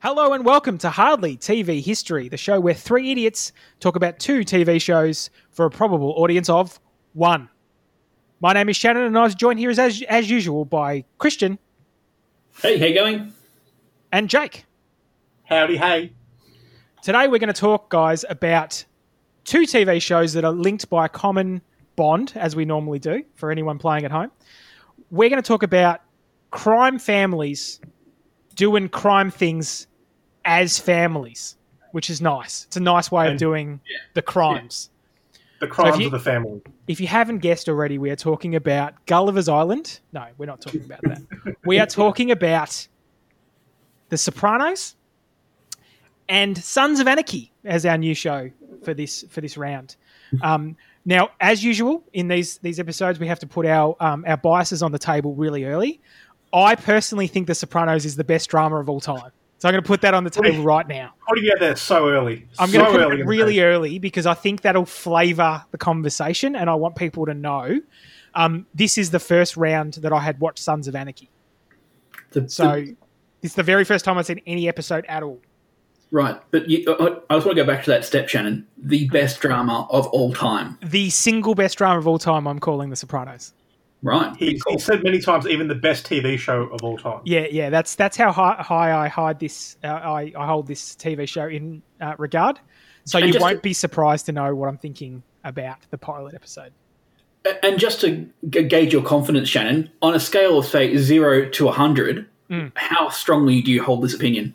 Hello and welcome to Hardly TV History, the show where three idiots talk about two TV shows for a probable audience of one. My name is Shannon, and I was joined here as, as, as usual by Christian Hey, how you going? and Jake. Howdy, hey. Today we're going to talk, guys, about two TV shows that are linked by a common bond, as we normally do for anyone playing at home. We're going to talk about crime families doing crime things as families, which is nice. It's a nice way of And- doing the crimes. The crimes you- of the family. If you haven't guessed already, we are talking about Gulliver's Island. No, we're not talking about that. we are talking about The Sopranos and Sons of Anarchy as our new show for this for this round. Um, now, as usual in these these episodes, we have to put our um, our biases on the table really early. I personally think The Sopranos is the best drama of all time, so I'm going to put that on the table right now. Putting you out there so early. I'm so going to put early it really early because I think that'll flavour the conversation, and I want people to know um, this is the first round that I had watched Sons of Anarchy. The- So the- it's the very first time I've seen any episode at all. right, but you, I, I just want to go back to that step, Shannon. The best drama of all time. The single best drama of all time, I'm calling The Sopranos. Right. He, he said many times, even the best TV show of all time. Yeah, yeah, that's that's how high, high I hide this. Uh, I, I hold this TV show in uh, regard. So And you won't to- be surprised to know what I'm thinking about the pilot episode. And just to g- gauge your confidence, Shannon, on a scale of say zero to hundred, Mm. how strongly do you hold this opinion?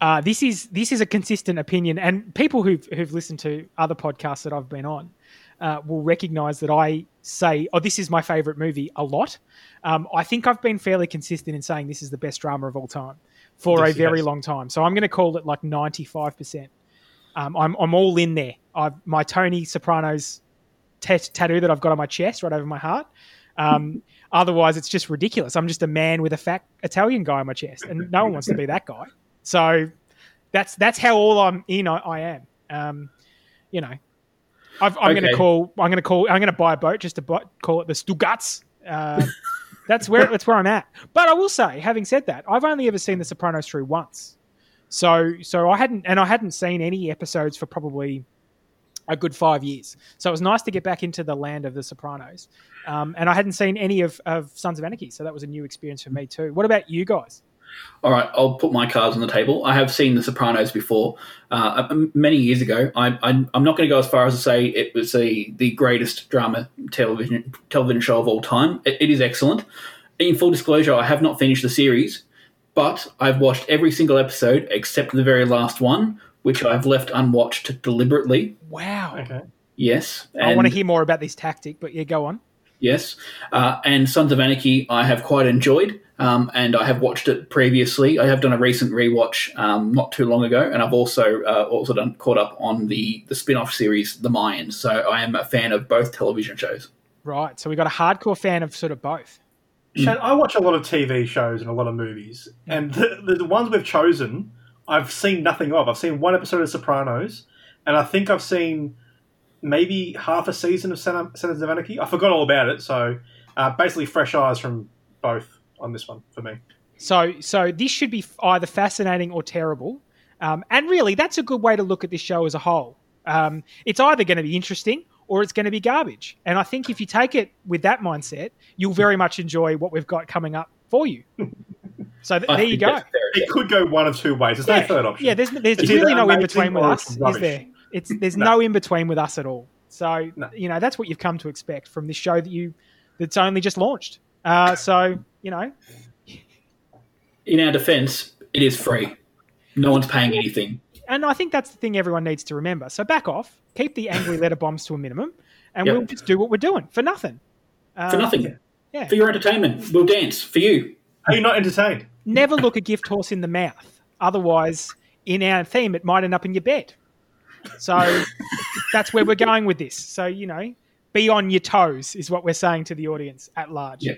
Uh, this is this is a consistent opinion, and people who've who've listened to other podcasts that I've been on uh, will recognise that I say, "Oh, this is my favourite movie" a lot. Um, I think I've been fairly consistent in saying this is the best drama of all time for Yes, a yes. very long time. So I'm going to call it like 95 percent. Um, I'm I'm all in there. I've, my Tony Sopranos tat- tattoo that I've got on my chest, right over my heart. Um, otherwise, it's just ridiculous. I'm just a man with a fat Italian guy on my chest, and no one wants to be that guy. So that's that's how all I'm in. I, I am. Um, you know, I've, I'm going to call. I'm going to call. I'm going to buy a boat just to buy, call it the Stugots. Uh, that's where that's where I'm at. But I will say, having said that, I've only ever seen The Sopranos through once. So so I hadn't and I hadn't seen any episodes for probably a good five years. So it was nice to get back into the land of The Sopranos. Um, and I hadn't seen any of, of Sons of Anarchy, so that was a new experience for me too. What about you guys? All right, I'll put my cards on the table. I have seen The Sopranos before, uh, many years ago. I, I, I'm not going to go as far as to say it was the the greatest drama television television show of all time. It, it is excellent. In full disclosure, I have not finished the series, but I've watched every single episode except the very last one, which I've left unwatched deliberately. Wow. Okay. Yes, I want to hear more about this tactic, but yeah, go on. Yes, uh, and Sons of Anarchy I have quite enjoyed, um, and I have watched it previously. I have done a recent rewatch um, not too long ago, and I've also uh, also done caught up on the the spin off series The Mayans. So I am a fan of both television shows. Right. So we got a hardcore fan of sort of both. Shan, I watch a lot of TV shows and a lot of movies, and the, the, the ones we've chosen, I've seen nothing of. I've seen one episode of Sopranos, and I think I've seen maybe half a season of Son- Sons of Anarchy. I forgot all about it, so uh, basically fresh eyes from both on this one for me. So so this should be either fascinating or terrible. Um, and really, that's a good way to look at this show as a whole. Um, it's either going to be interesting or it's going to be garbage. And I think if you take it with that mindset, you'll very much enjoy what we've got coming up for you. So th- there you go. It could go one of two ways. There's no third option. Yeah, there's there's really no in between with us, is there? It's there's No. no in between with us at all. So No. you know that's what you've come to expect from this show that you that's only just launched. Uh, so you know, In our defence, it is free. No one's paying anything. and I think that's the thing everyone needs to remember. So back off, keep the angry letter bombs to a minimum, and Yep. we'll just do what we're doing for nothing. For Um, nothing. Yeah. For your entertainment. We'll dance. For you. Are you not entertained? Never look a gift horse in the mouth. Otherwise, in our theme, it might end up in your bed. So that's where we're going with this. So, you know, be on your toes is what we're saying to the audience at large. Yeah.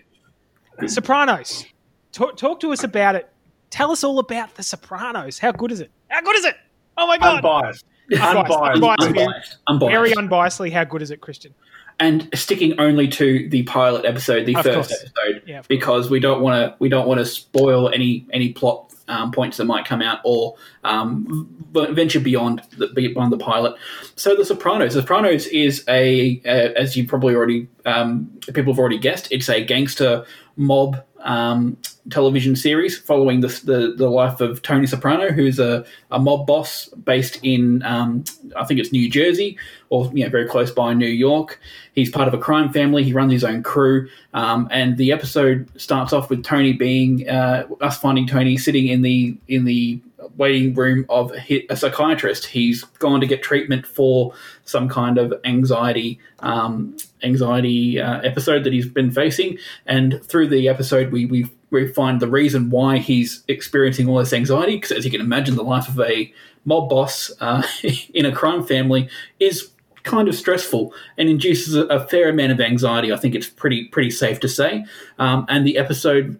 Sopranos. Talk, talk to us about it. Tell us all about The Sopranos. How good is it? How good is it? Oh my God. Unbiased. Unbiased. Unbiased. Unbiased. Unbiased. Unbiased. Very unbiasedly, how good is it, Christian? and sticking only to the pilot episode, the Of first course. episode, Yeah, because we don't want to we don't want to spoil any any plot um, points that might come out or um, venture beyond the, beyond the pilot. So, The Sopranos. The Sopranos is a, a as you probably already um, people have already guessed, it's a gangster mob um, television series following the, the, the life of Tony Soprano, who's a, a mob boss based in um, I think it's New Jersey or you know very close by New York. He's part of a crime family. He runs his own crew, um, and the episode starts off with Tony being uh, us finding Tony sitting in the in the waiting room of a psychiatrist. He's gone to get treatment for some kind of anxiety um, anxiety uh, episode that he's been facing, and through the episode we we we find the reason why he's experiencing all this anxiety. Because as you can imagine, the life of a mob boss uh, in a crime family is kind of stressful and induces a, fair amount of anxiety. I think it's pretty pretty safe to say. Um, and the episode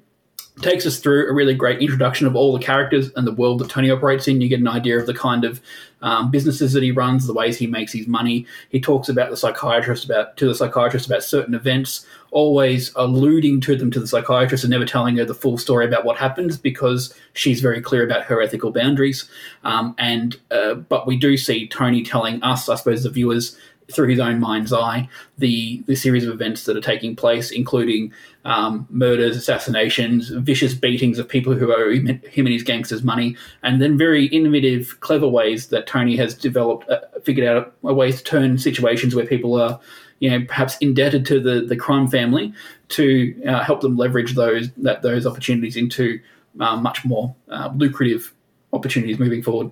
takes us through a really great introduction of all the characters and the world that Tony operates in. You get an idea of the kind of um, businesses that he runs, the ways he makes his money. He talks about the psychiatrist about to the psychiatrist about certain events, always alluding to them to the psychiatrist and never telling her the full story about what happens because she's very clear about her ethical boundaries. Um, and uh, but we do see Tony telling us, I suppose, the viewers through his own mind's eye the the series of events that are taking place, including um, murders, assassinations, vicious beatings of people who owe him, and his gangsters money, and then very innovative, clever ways that Tony has developed, uh, figured out a ways to turn situations where people are, you know, perhaps indebted to the, the crime family to uh, help them leverage those that those opportunities into uh, much more uh, lucrative opportunities moving forward.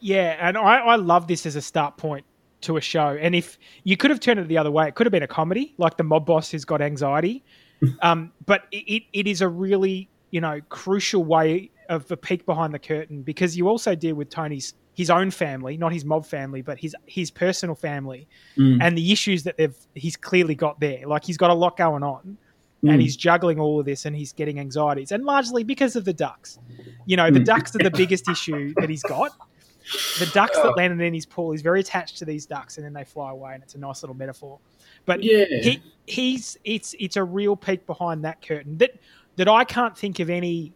Yeah, and I, I love this as a start point to a show. And if you could have turned it the other way, it could have been a comedy, like the mob boss who's got anxiety. um, but it, it is a really, you know, crucial way of a peek behind the curtain because you also deal with Tony's his own family, not his mob family, but his his personal family, mm. and the issues that they've he's clearly got there. Like he's got a lot going on, mm. and he's juggling all of this, and he's getting anxieties, and largely because of the ducks. You know, the mm. ducks are the biggest issue that he's got, the ducks that oh. landed in his pool, he's very attached to these ducks, and then they fly away, and it's a nice little metaphor. But yeah, he, he's it's it's a real peek behind that curtain that that I can't think of any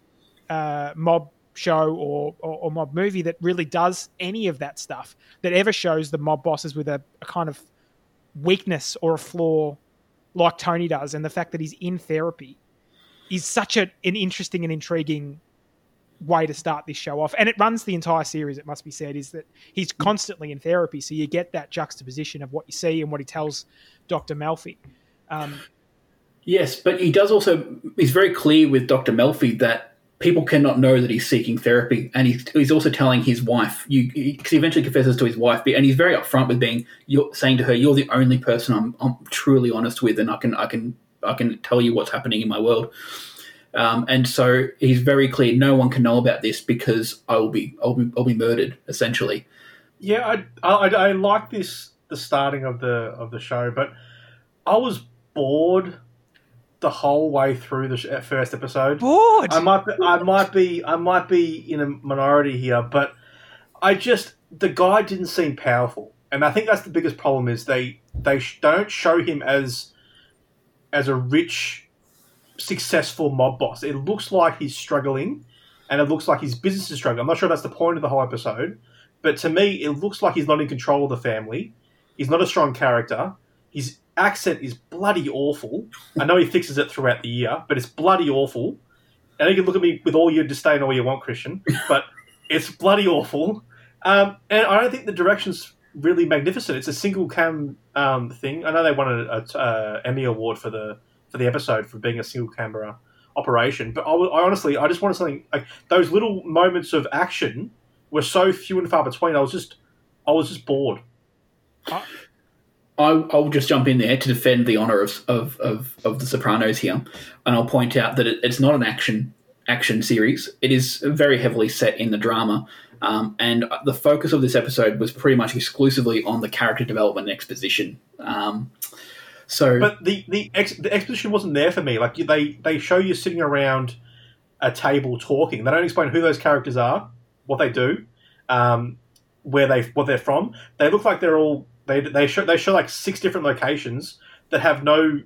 uh, mob show or, or, or, mob movie that really does any of that stuff that ever shows the mob bosses with a, a kind of weakness or a flaw like Tony does, and the fact that he's in therapy is such a, an interesting and intriguing way to start this show off. And it runs the entire series, it must be said, is that he's constantly in therapy. So you get that juxtaposition of what you see and what he tells Dr. Melfi. Um, yes, but he does also, he's very clear with Dr. Melfi that people cannot know that he's seeking therapy. And he's, he's also telling his wife, you, he, he eventually confesses to his wife, and he's very upfront with being, you're saying to her, you're the only person I'm, I'm truly honest with, and I can, I can, I can tell you what's happening in my world. Um, and so he's very clear. No one can know about this because I will be, I'll be, I'll be murdered essentially. Yeah, I, I, I like this the starting of the of the show, but I was bored the whole way through the first episode. Bored. I might, be, I might be, I might be in a minority here, but I just the guy didn't seem powerful, and I think that's the biggest problem is they they don't show him as as a rich successful mob boss. It looks like he's struggling, and it looks like his business is struggling. I'm not sure that's the point of the whole episode, but to me, it looks like he's not in control of the family. He's not a strong character. His accent is bloody awful. I know he fixes it throughout the year, but it's bloody awful. And you can look at me with all your disdain all you want, Christian, but it's bloody awful. Um, and I don't think the direction's really magnificent. It's a single cam um, thing. I know they won an Emmy award for the for the episode for being a single camera operation. But I, I, honestly, I just wanted something like those little moments of action were so few and far between. I was just, I was just bored. I, I'll just jump in there to defend the honor of, of, of, of the Sopranos here, and I'll point out that it, it's not an action action series. It is very heavily set in the drama, um, and the focus of this episode was pretty much exclusively on the character development and exposition. Um, so, but the the, ex, the exposition wasn't there for me. Like they they show you sitting around a table talking. They don't explain who those characters are, what they do, um, where they what they're from. They look like they're all they they show they show like six different locations that have no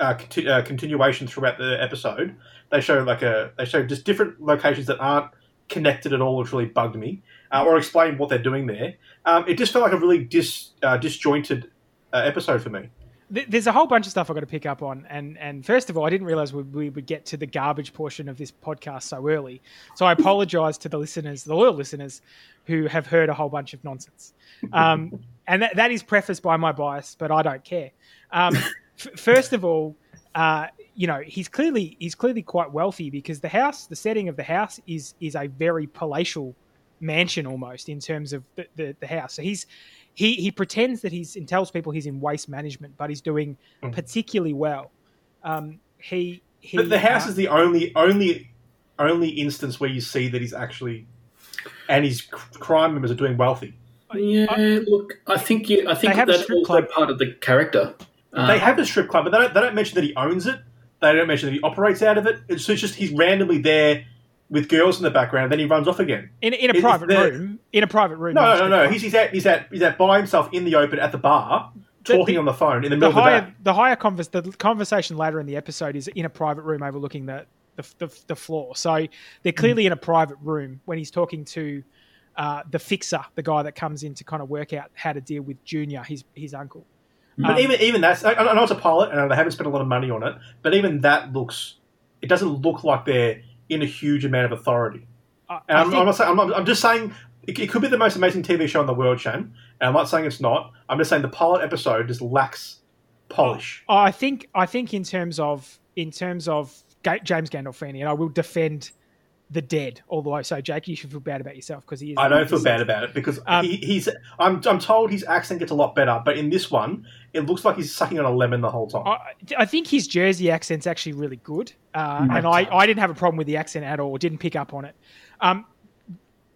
uh, conti- uh, continuation throughout the episode. They show like a they show just different locations that aren't connected at all, which really bugged me, uh, or explain what they're doing there. Um, it just felt like a really dis, uh, disjointed uh, episode for me. There's a whole bunch of stuff I've got to pick up on, and and first of all, I didn't realize we, we would get to the garbage portion of this podcast so early. So I apologise to the listeners, the loyal listeners, who have heard a whole bunch of nonsense. Um, and that, that is prefaced by my bias, but I don't care. Um, f- first of all, uh, you know, he's clearly he's clearly quite wealthy because the house, the setting of the house is is a very palatial mansion almost in terms of the, the, the house. So he's he he pretends that he's and tells people he's in waste management, but he's doing Mm. particularly well. Um, he he But the house uh, is the only only only instance where you see that he's actually and his crime members are doing wealthy. Yeah, look, I think you, I think They have a that's strip also club. part of the character. Uh, they have a strip club, but they don't, they don't mention that he owns it. They don't mention that he operates out of it. It's, so it's just he's randomly there with girls in the background, then he runs off again. in, in a Is- private room. In a private room. No, no, no, no. He's, he's out. He's at He's at by himself in the open at the bar, The- talking the- on the phone in the the middle of the higher day. the higher convers the conversation later in the episode is in a private room overlooking the the, the, the floor. So they're clearly in a private room when he's talking to uh, the fixer, the guy that comes in to kind of work out how to deal with Junior, his his uncle. But Um, even even that's I, I know it's a pilot, and they haven't spent a lot of money on it. But even that looks, it doesn't look like they're in a huge amount of authority. And I I'm, think- I'm not saying I'm, not, I'm just saying it, it could be the most amazing TV show in the world, Shan. And I'm not saying it's not. I'm just saying the pilot episode just lacks polish. I think I think in terms of in terms of Ga- James Gandolfini, and I will defend the dead. Although, so Jake, you should feel bad about yourself because he is. I don't feel bad about it because Um, he, he's. I'm, I'm told his accent gets a lot better, but in this one, it looks like he's sucking on a lemon the whole time. I, I think his Jersey accent's actually really good, uh, Mm. and I, I didn't have a problem with the accent at all. Didn't pick up on it. Um,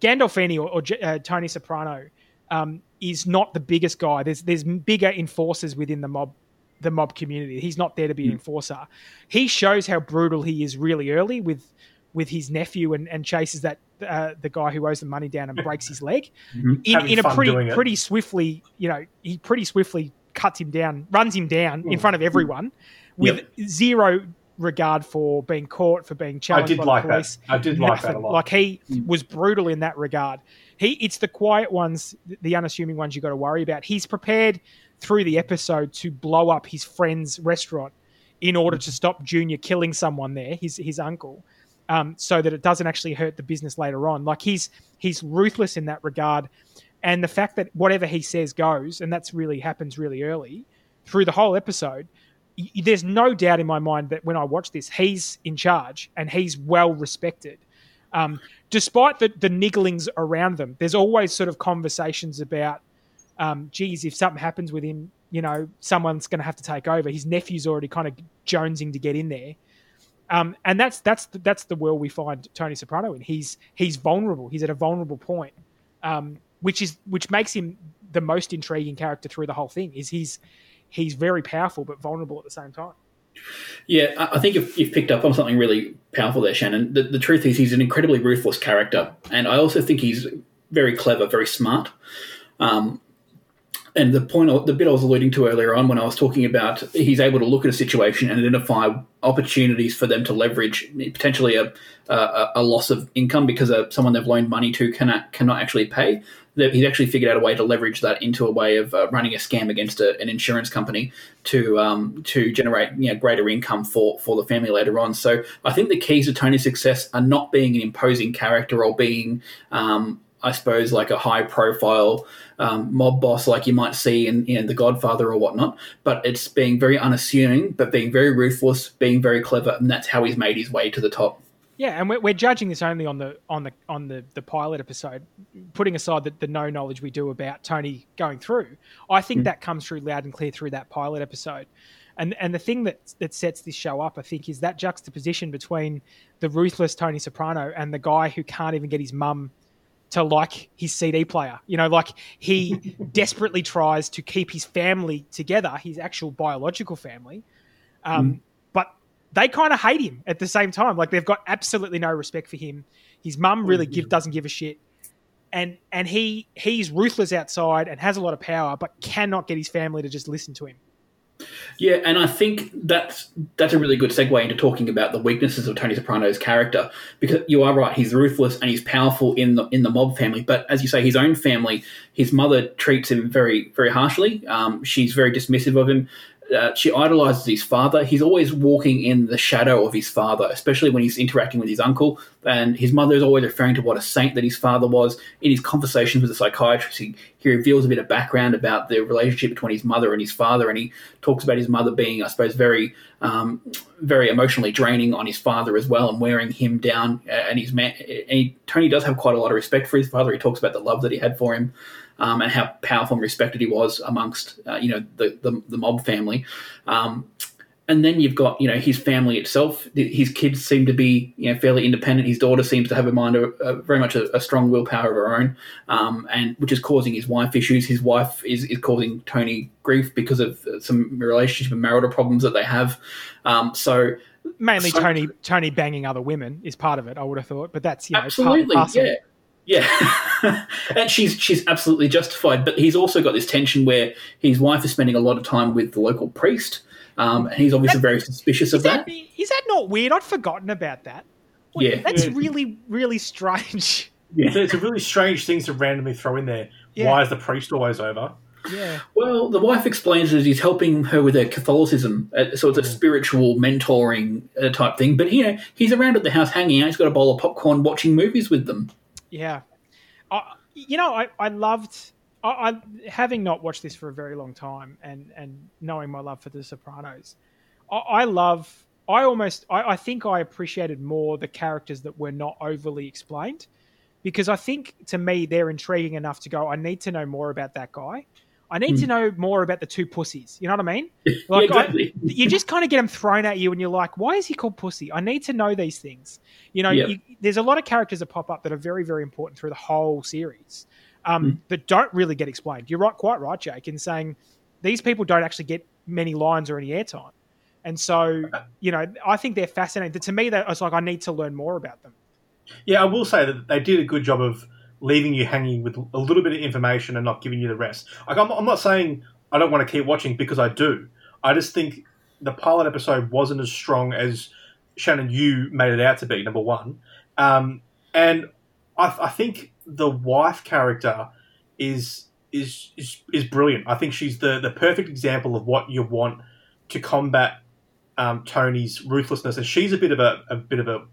Gandolfini or, or uh, Tony Soprano um, is not the biggest guy. There's there's bigger enforcers within the mob the mob community. He's not there to be an enforcer. He shows how brutal he is really early with with his nephew and, and chases that uh, the guy who owes the money down and breaks his leg mm-hmm. in, Having in a pretty pretty swiftly. You know, he pretty swiftly cuts him down, runs him down in mm. front of everyone with zero regard for being caught for being I did by like the that. I did like that a lot. Like he mm. was brutal in that regard. He it's the quiet ones, the unassuming ones you got to worry about. He's prepared through the episode to blow up his friend's restaurant in order mm. to stop Junior killing someone there, his his uncle, um, so that it doesn't actually hurt the business later on. Like he's he's ruthless in that regard, and the fact that whatever he says goes, and that's really happens really early through the whole episode. y- There's no doubt in my mind that when I watch this, he's in charge and he's well respected. Um, despite the, the nigglings around them, there's always sort of conversations about, um, geez, if something happens with him, you know, someone's going to have to take over. His nephew's already kind of jonesing to get in there, um, and that's that's the, that's the world we find Tony Soprano in. He's he's vulnerable. He's at a vulnerable point, um, which is which makes him the most intriguing character through the whole thing. Is he's he's very powerful but vulnerable at the same time. Yeah, I think you've, you've picked up on something really powerful there, Shannon. The, the truth is, he's an incredibly ruthless character, and I also think he's very clever, very smart. Um, and the point, the bit I was alluding to earlier on when I was talking about he's able to look at a situation and identify opportunities for them to leverage potentially a, a, a loss of income because uh, someone they've loaned money to cannot cannot actually pay. He's actually figured out a way to leverage that into a way of uh, running a scam against a, an insurance company to um, to generate you know, greater income for for the family later on. So I think the keys to Tony's success are not being an imposing character or being um, I suppose, like a high profile um, mob boss, like you might see in, in The Godfather or whatnot. But it's being very unassuming, but being very ruthless, being very clever, and that's how he's made his way to the top. Yeah, and we're, we're judging this only on the on the on the, the pilot episode, putting aside the, the no knowledge we do about Tony going through. I think that comes through loud and clear through that pilot episode. And and the thing that that sets this show up, I think, is that juxtaposition between the ruthless Tony Soprano and the guy who can't even get his mum to like his CD player. You know, like he desperately tries to keep his family together, his actual biological family. Um, But they kind of hate him at the same time. Like they've got absolutely no respect for him. His mum really give, doesn't give a shit. And and he he's ruthless outside and has a lot of power, but cannot get his family to just listen to him. Yeah, and I think that's that's a really good segue into talking about the weaknesses of Tony Soprano's character because you are right, he's ruthless and he's powerful in the in the mob family, but as you say, his own family, his mother treats him very very harshly. Um, she's very dismissive of him uh, she idolizes his father. He's always walking in the shadow of his father, especially when he's interacting with his uncle. And his mother is always referring to what a saint that his father was. In his conversations with the psychiatrist, he, he reveals a bit of background about the relationship between his mother and his father. And he talks about his mother being, I suppose, very, um, very emotionally draining on his father as well, and wearing him down. And his man, and he, Tony does have quite a lot of respect for his father. He talks about the love that he had for him um, and how powerful and respected he was amongst uh, you know the, the, the mob family. Um, and then you've got you know his family itself. His kids seem to be you know fairly independent. His daughter seems to have a mind, of, uh, very much a, a, strong willpower of her own, um, and which is causing his wife issues. His wife is, is causing Tony grief because of some relationship and marital problems that they have. Um, so mainly so, Tony Tony banging other women is part of it. I would have thought, but that's you know, absolutely yeah. Yeah, and she's she's absolutely justified. But he's also got this tension where his wife is spending a lot of time with the local priest, um, and he's obviously that, very suspicious of that. that. Is that not weird? I'd forgotten about that. Well, yeah, that's yeah. really really strange. Yeah, it's, it's a really strange thing to randomly throw in there. Yeah. Why is the priest always over? Yeah. Well, the wife explains that he's helping her with her Catholicism, uh, so it's a mm. spiritual mentoring uh, type thing. But you know, he's around at the house hanging out. He's got a bowl of popcorn, watching movies with them. Yeah, I, you know, I, I loved I, I, having not watched this for a very long time and and knowing my love for The Sopranos. I, I love. I almost. I, I think I appreciated more the characters that were not overly explained, because I think to me they're intriguing enough to go. I need to know more about that guy. I need mm. to know more about the two pussies. You know what I mean? Like, yeah, exactly. I, you just kind of get them thrown at you, and you're like, "Why is he called pussy?" I need to know these things. You know, yep. you, there's a lot of characters that pop up that are very, very important through the whole series, um, mm. that don't really get explained. You're right, quite right, Jake, in saying these people don't actually get many lines or any airtime, and so you know, I think they're fascinating. To me, that it's like I need to learn more about them. Yeah, I will say that they did a good job of leaving you hanging with a little bit of information and not giving you the rest. Like I'm, I'm not saying I don't want to keep watching because I do. I just think the pilot episode wasn't as strong as Shannon you made it out to be. Number one, um, and I, I, think the wife character is, is is is brilliant. I think she's the the perfect example of what you want to combat um, Tony's ruthlessness, and she's a bit of a, a bit of a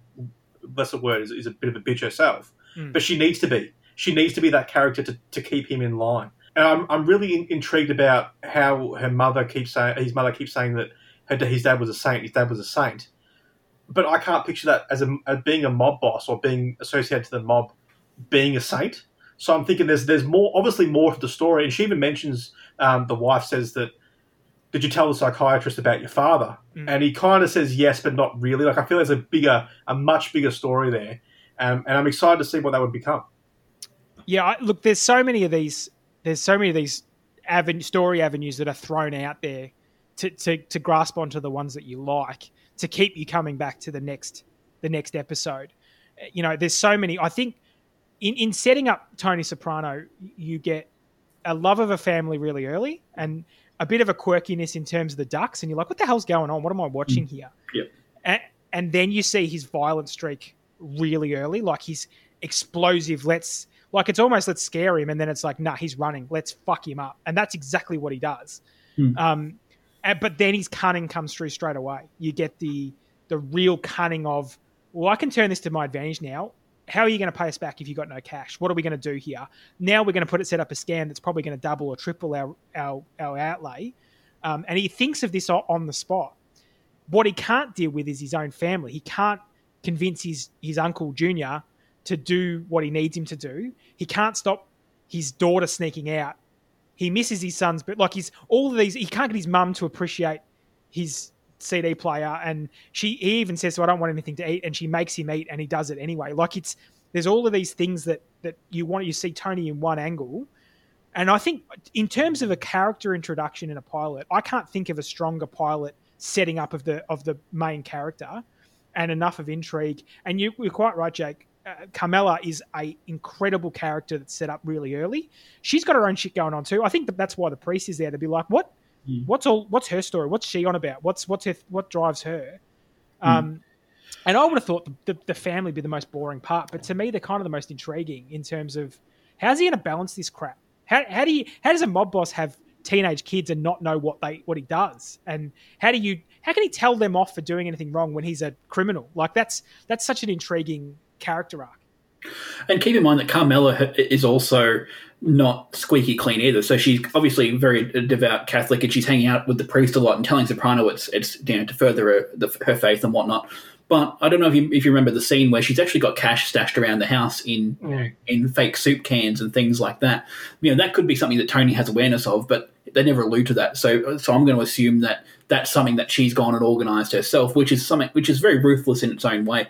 lesser word is, is a bit of a bitch herself, mm. but she needs to be she needs to be that character to, to keep him in line. And I'm, I'm really in, intrigued about how her mother keeps saying, his mother keeps saying that her, his dad was a saint, his dad was a saint. But I can't picture that as, a, as being a mob boss or being associated to the mob being a saint. So I'm thinking there's there's more obviously more to the story. And she even mentions um, the wife says that did you tell the psychiatrist about your father? Mm. And he kind of says yes, but not really. Like I feel there's a bigger, a much bigger story there, um, and I'm excited to see what that would become. Yeah, look, there's so many of these. There's so many of these avenue, story avenues that are thrown out there to, to, to grasp onto the ones that you like to keep you coming back to the next the next episode. You know, there's so many. I think in in setting up Tony Soprano, you get a love of a family really early and a bit of a quirkiness in terms of the ducks, and you're like, what the hell's going on? What am I watching mm. here? Yeah. And, and then you see his violent streak really early, like his explosive. Let's like it's almost let's scare him, and then it's like, nah, he's running. Let's fuck him up, and that's exactly what he does. Hmm. Um, and, but then his cunning comes through straight away. You get the the real cunning of, well, I can turn this to my advantage now. How are you going to pay us back if you got no cash? What are we going to do here? Now we're going to put it set up a scam that's probably going to double or triple our our, our outlay. Um, and he thinks of this on the spot. What he can't deal with is his own family. He can't convince his his uncle Junior to do what he needs him to do. He can't stop his daughter sneaking out. He misses his sons, but like he's all of these, he can't get his mum to appreciate his CD player, and she he even says, "So I don't want anything to eat," and she makes him eat, and he does it anyway. Like it's there's all of these things that that you want you see Tony in one angle, and I think in terms of a character introduction in a pilot, I can't think of a stronger pilot setting up of the of the main character and enough of intrigue. And you, you're quite right, Jake uh, Carmela is a incredible character that's set up really early. She's got her own shit going on too. I think that that's why the priest is there to be like, what? Mm. What's all? What's her story? What's she on about? What's what's her, what drives her? Mm. Um, and I would have thought the, the, the family would be the most boring part, but to me, they're kind of the most intriguing in terms of how's he going to balance this crap? How, how do you how does a mob boss have teenage kids and not know what they what he does? And how do you how can he tell them off for doing anything wrong when he's a criminal? Like that's that's such an intriguing character arc. And keep in mind that Carmela is also not squeaky clean either. So she's obviously very devout Catholic, and she's hanging out with the priest a lot and telling Soprano it's it's you know to further her, the, her faith and whatnot. But I don't know if you if you remember the scene where she's actually got cash stashed around the house in Mm. in fake soup cans and things like that. You know that could be something that Tony has awareness of, but they never allude to that. So so I'm going to assume that that's something that she's gone and organised herself, which is something which is very ruthless in its own way.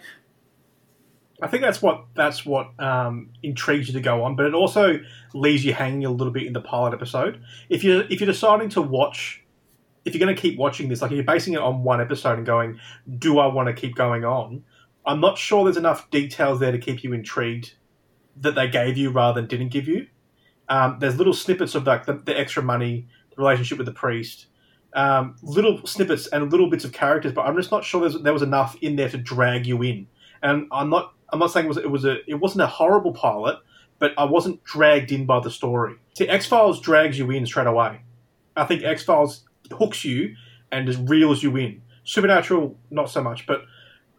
I think that's what that's what um, intrigues you to go on, but it also leaves you hanging a little bit in the pilot episode. If you if you're deciding to watch, if you're going to keep watching this, like if you're basing it on one episode and going, do I want to keep going on? I'm not sure there's enough details there to keep you intrigued that they gave you rather than didn't give you. Um, there's little snippets of like the, the extra money, the relationship with the priest, um, little snippets and little bits of characters, but I'm just not sure there was enough in there to drag you in. And I'm not I'm not saying it was it was a it wasn't a horrible pilot, but I wasn't dragged in by the story. See, X Files drags you in straight away. I think X Files hooks you and just reels you in. Supernatural, not so much, but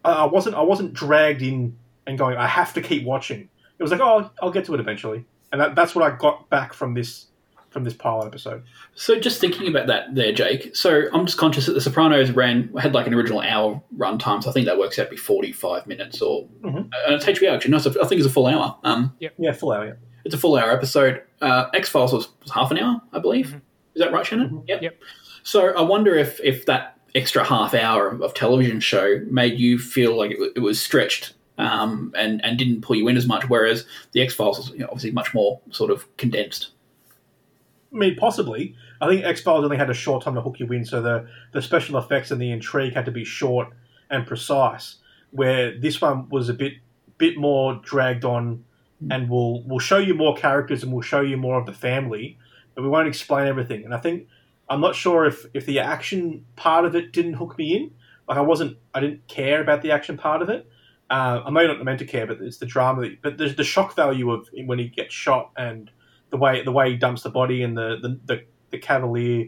I wasn't I wasn't dragged in and going. I have to keep watching. It was like, oh, I'll get to it eventually, and that, that's what I got back from this from this pilot episode. So just thinking about that there, Jake. So I'm just conscious that The Sopranos ran had like an original hour run time, so I think that works out to be 45 minutes, or Mhm. and it's HBO actually. No, it's a- I think it's a full hour. Um, Yeah, full hour. Yeah. it's a full hour episode. Uh, X Files was, was half an hour, I believe. Mhm. Is that right, Shannon? Mhm. Yep. Yep. So I wonder if if that extra half hour of, of television show made you feel like it, w- it was stretched. Um, and, and didn't pull you in as much, whereas the X Files was you know, obviously much more sort of condensed. I mean, possibly. I think X Files only had a short time to hook you in, so the, the special effects and the intrigue had to be short and precise. Where this one was a bit bit more dragged on, and will will show you more characters and we'll show you more of the family, but we won't explain everything. And I think I'm not sure if if the action part of it didn't hook me in. Like I wasn't, I didn't care about the action part of it. Uh, I may not meant to care, but it's the drama. That, but there's the shock value of when he gets shot and the way the way he dumps the body and the the, the, the cavalier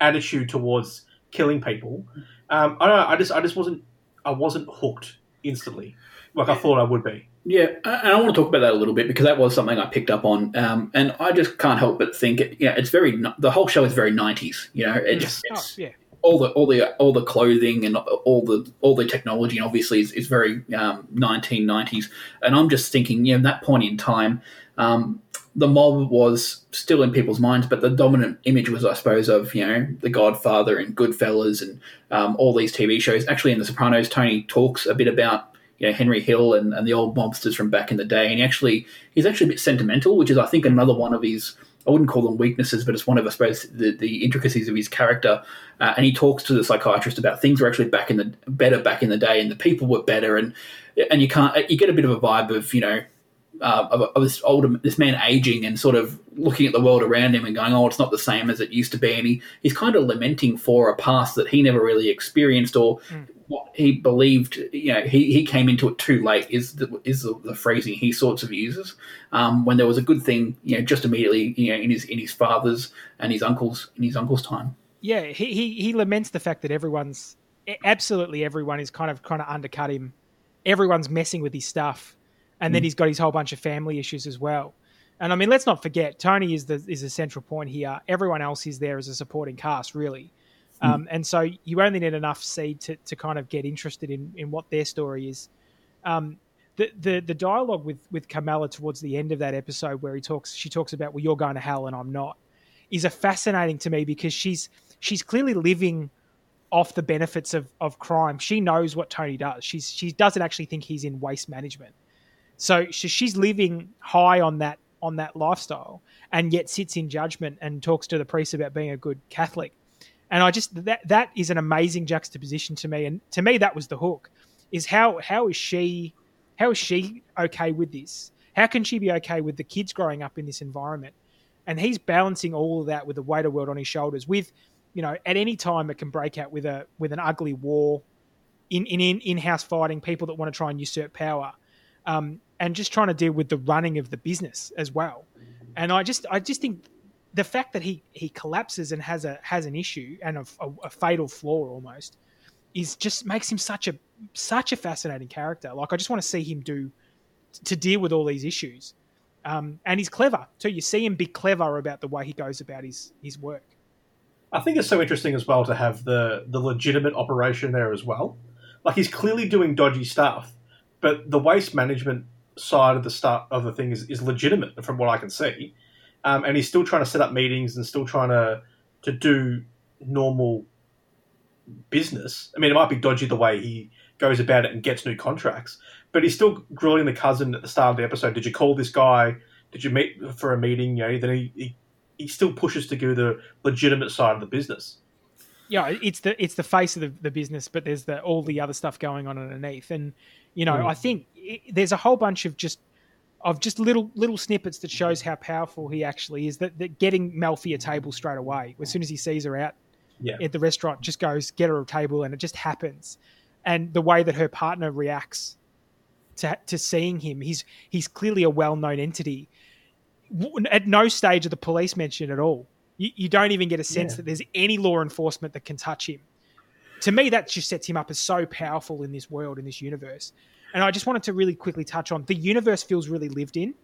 attitude towards killing people. Um, I don't know. I just I just wasn't I wasn't hooked instantly like I thought I would be. Yeah, and I want to talk about that a little bit because that was something I picked up on, um, and I just can't help but think, it, yeah, it's very the whole show is very nineties. You know, it's, Oh, it's yeah. all the all the all the clothing and all the all the technology, and obviously is, is very nineteen nineties. And I'm just thinking, you know, that point in time, um, the mob was still in people's minds, but the dominant image was, I suppose, of you know the Godfather and Goodfellas and um, all these TV shows. Actually, in The Sopranos, Tony talks a bit about you know Henry Hill and, and the old mobsters from back in the day, and he actually he's actually a bit sentimental, which is I think another one of his. I wouldn't call them weaknesses, but it's one of, I suppose, the, the intricacies of his character. Uh, and he talks to the psychiatrist about things were actually back in the better back in the day, and the people were better, and and you can't you get a bit of a vibe of you know uh, of, of this older this man aging and sort of looking at the world around him and going, oh, it's not the same as it used to be, and he, he's kind of lamenting for a past that he never really experienced or Mm. what he believed. You know, he, he came into it too late. Is the, is the, the phrasing he sorts of uses um, when there was a good thing, you know, just immediately, you know, in his in his father's and his uncle's in his uncle's time. Yeah, he, he he laments the fact that everyone's absolutely everyone is kind of trying to undercut him. Everyone's messing with his stuff, and then Mm. he's got his whole bunch of family issues as well. And I mean, let's not forget Tony is the is the central point here. Everyone else is there as a supporting cast, really. Um, and so you only need enough seed to, to kind of get interested in, in what their story is. Um, the, the the dialogue with with Carmela towards the end of that episode where he talks she talks about well you're going to hell and I'm not is a fascinating to me because she's she's clearly living off the benefits of, of crime. She knows what Tony does. She's she doesn't actually think he's in waste management. So she's living high on that on that lifestyle and yet sits in judgment and talks to the priest about being a good Catholic. And I just that that is an amazing juxtaposition to me. And to me that was the hook. Is how how is she how is she okay with this? How can she be okay with the kids growing up in this environment? And he's balancing all of that with the weight of world on his shoulders with you know, at any time it can break out with a with an ugly war, in in in house fighting, people that want to try and usurp power, um, and just trying to deal with the running of the business as well. And I just I just think the fact that he he collapses and has a has an issue and a, a, a fatal flaw almost is just makes him such a such a fascinating character. Like I just want to see him do to deal with all these issues. Um, and he's clever too. You see him be clever about the way he goes about his his work. I think it's so interesting as well to have the the legitimate operation there as well. Like he's clearly doing dodgy stuff, but the waste management side of the start of the thing is, is legitimate from what I can see. Um, and he's still trying to set up meetings and still trying to to do normal business. I mean, it might be dodgy the way he goes about it and gets new contracts, but he's still grilling the cousin at the start of the episode. Did you call this guy? Did you meet for a meeting? You know, then he, he, he still pushes to go the legitimate side of the business. Yeah, it's the it's the face of the, the business, but there's the all the other stuff going on underneath, and you know, mm. I think it, there's a whole bunch of just of just little little snippets that shows how powerful he actually is. That, that getting Melfi a table straight away as soon as he sees her out yeah. at the restaurant, just goes get her a table, and it just happens. And the way that her partner reacts to to seeing him. He's he's clearly a well known entity. At no stage of the police mention at all. You, you don't even get a sense yeah. that there's any law enforcement that can touch him. To me, that just sets him up as so powerful in this world, in this universe. And I just wanted to really quickly touch on the universe feels really lived in.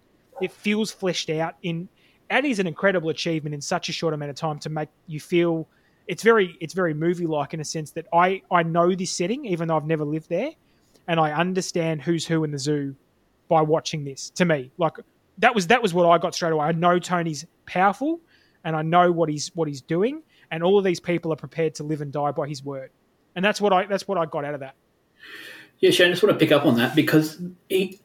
It feels fleshed out in. That is an incredible achievement in such a short amount of time to make you feel it's very it's very movie like in a sense that I I know this setting even though I've never lived there and I understand who's who in the zoo by watching this. To me, like that was that was what I got straight away. I know Tony's powerful, and I know what he's what he's doing, and all of these people are prepared to live and die by his word, and that's what I that's what I got out of that. Yeah, Shane, I just want to pick up on that because he,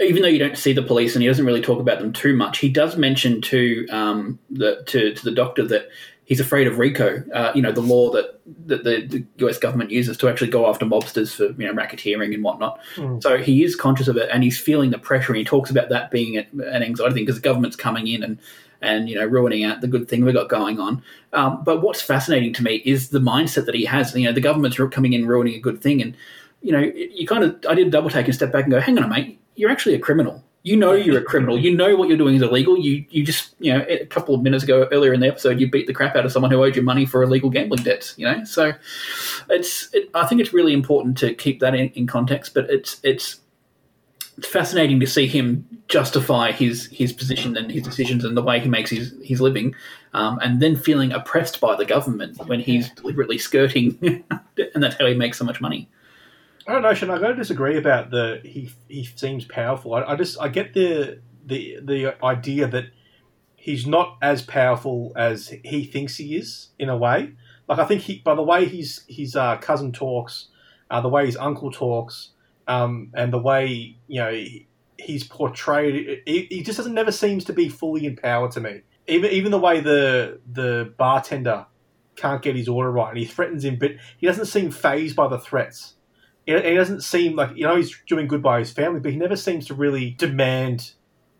even though you don't see the police and he doesn't really talk about them too much, he does mention to um, the to, to the doctor that he's afraid of RICO, uh, you know, the law that, that the, the, US government uses to actually go after mobsters for, you know, racketeering and whatnot. Mm. So he is conscious of it and he's feeling the pressure and he talks about that being an anxiety thing because the government's coming in and, and, you know, ruining out the good thing we've got going on. Um, but what's fascinating to me is the mindset that he has. You know, the government's coming in ruining a good thing. And, you know, you kind of, I did a double take and step back and go, hang on mate, you're actually a criminal you know you're a criminal. You know what you're doing is illegal. You you just you know a couple of minutes ago earlier in the episode you beat the crap out of someone who owed you money for illegal gambling debts. You know, so it's it, I think it's really important to keep that in, in context. But it's it's fascinating to see him justify his his position and his decisions and the way he makes his his living, um, and then feeling oppressed by the government when he's deliberately skirting, and that's how he makes so much money. I don't know, Sean. I gotta disagree about the he. He seems powerful. I, I just I get the the the idea that he's not as powerful as he thinks he is in a way. Like I think he by the way his his uh, cousin talks, uh, the way his uncle talks, um, and the way you know he, he's portrayed, he, he just doesn't never seems to be fully in power to me. Even even the way the the bartender can't get his order right and he threatens him, but he doesn't seem fazed by the threats he doesn't seem like you know he's doing good by his family, but he never seems to really demand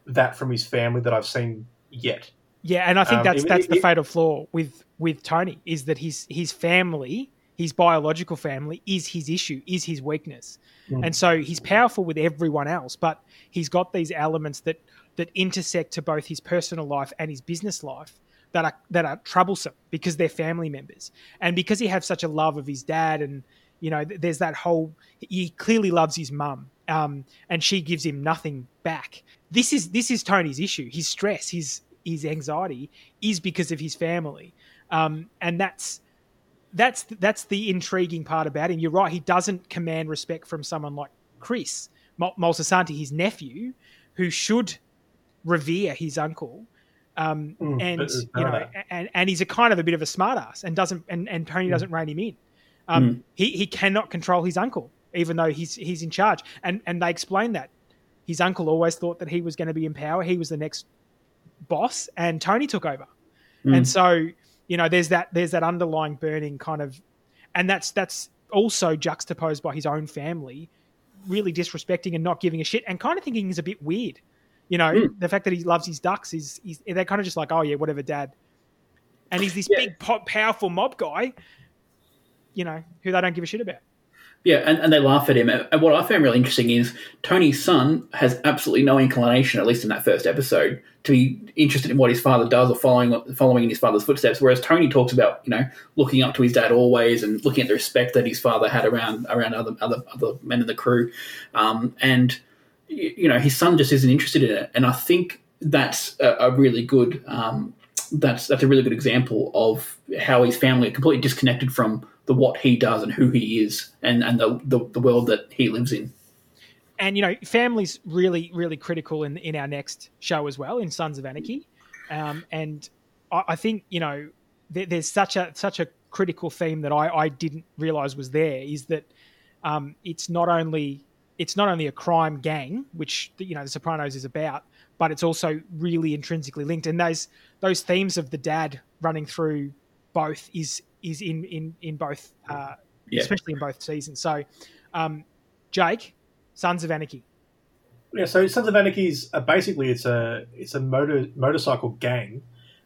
that from his family that I've seen yet. Yeah, and I think um, that's that's the fatal flaw with with Tony is that his his family, his biological family, is his issue, is his weakness, mm. and so he's powerful with everyone else, but he's got these elements that that intersect to both his personal life and his business life that are that are troublesome because they're family members, and because he has such a love of his dad and you know, there's that whole. He clearly loves his mum, um, and she gives him nothing back. This is this is Tony's issue. His stress, his his anxiety, is because of his family, um, and that's that's that's the intriguing part about him. You're right. He doesn't command respect from someone like Chris Moltisanti, his nephew, who should revere his uncle. Um, mm, and you know, and, and he's a kind of a bit of a smartass, and doesn't and, and Tony mm. doesn't rein him in. Um, mm. he, he cannot control his uncle, even though he's he's in charge. And and they explain that his uncle always thought that he was going to be in power. He was the next boss, and Tony took over. Mm. And so you know, there's that there's that underlying burning kind of, and that's that's also juxtaposed by his own family, really disrespecting and not giving a shit, and kind of thinking he's a bit weird. You know, mm. the fact that he loves his ducks is, is they're kind of just like, oh yeah, whatever, dad. and he's this Yeah. big, pop, powerful mob guy. You know, who they don't give a shit about. Yeah, and, and they laugh at him. And what I found really interesting is Tony's son has absolutely no inclination, at least in that first episode, to be interested in what his father does or following following in his father's footsteps. Whereas Tony talks about you know looking up to his dad always and looking at the respect that his father had around around other other, other men in the crew, um, and you know his son just isn't interested in it. And I think that's a, a really good. Um, that's that's a really good example of how his family are completely disconnected from the what he does and who he is and and the the, the world that he lives in. and you know, family's really, really critical in in our next show as well, in Sons of Anarchy. Um, and I, I think you know, there, there's such a such a critical theme that I, I didn't realize was there is that um, it's not only it's not only a crime gang, which you know The Sopranos is about, but it's also really intrinsically linked. And those those themes of the dad running through both is is in in in both, uh, Yeah. especially in both seasons. So, um, Jake, Sons of Anarchy. Yeah, so Sons of Anarchy's uh, basically it's a it's a motor motorcycle gang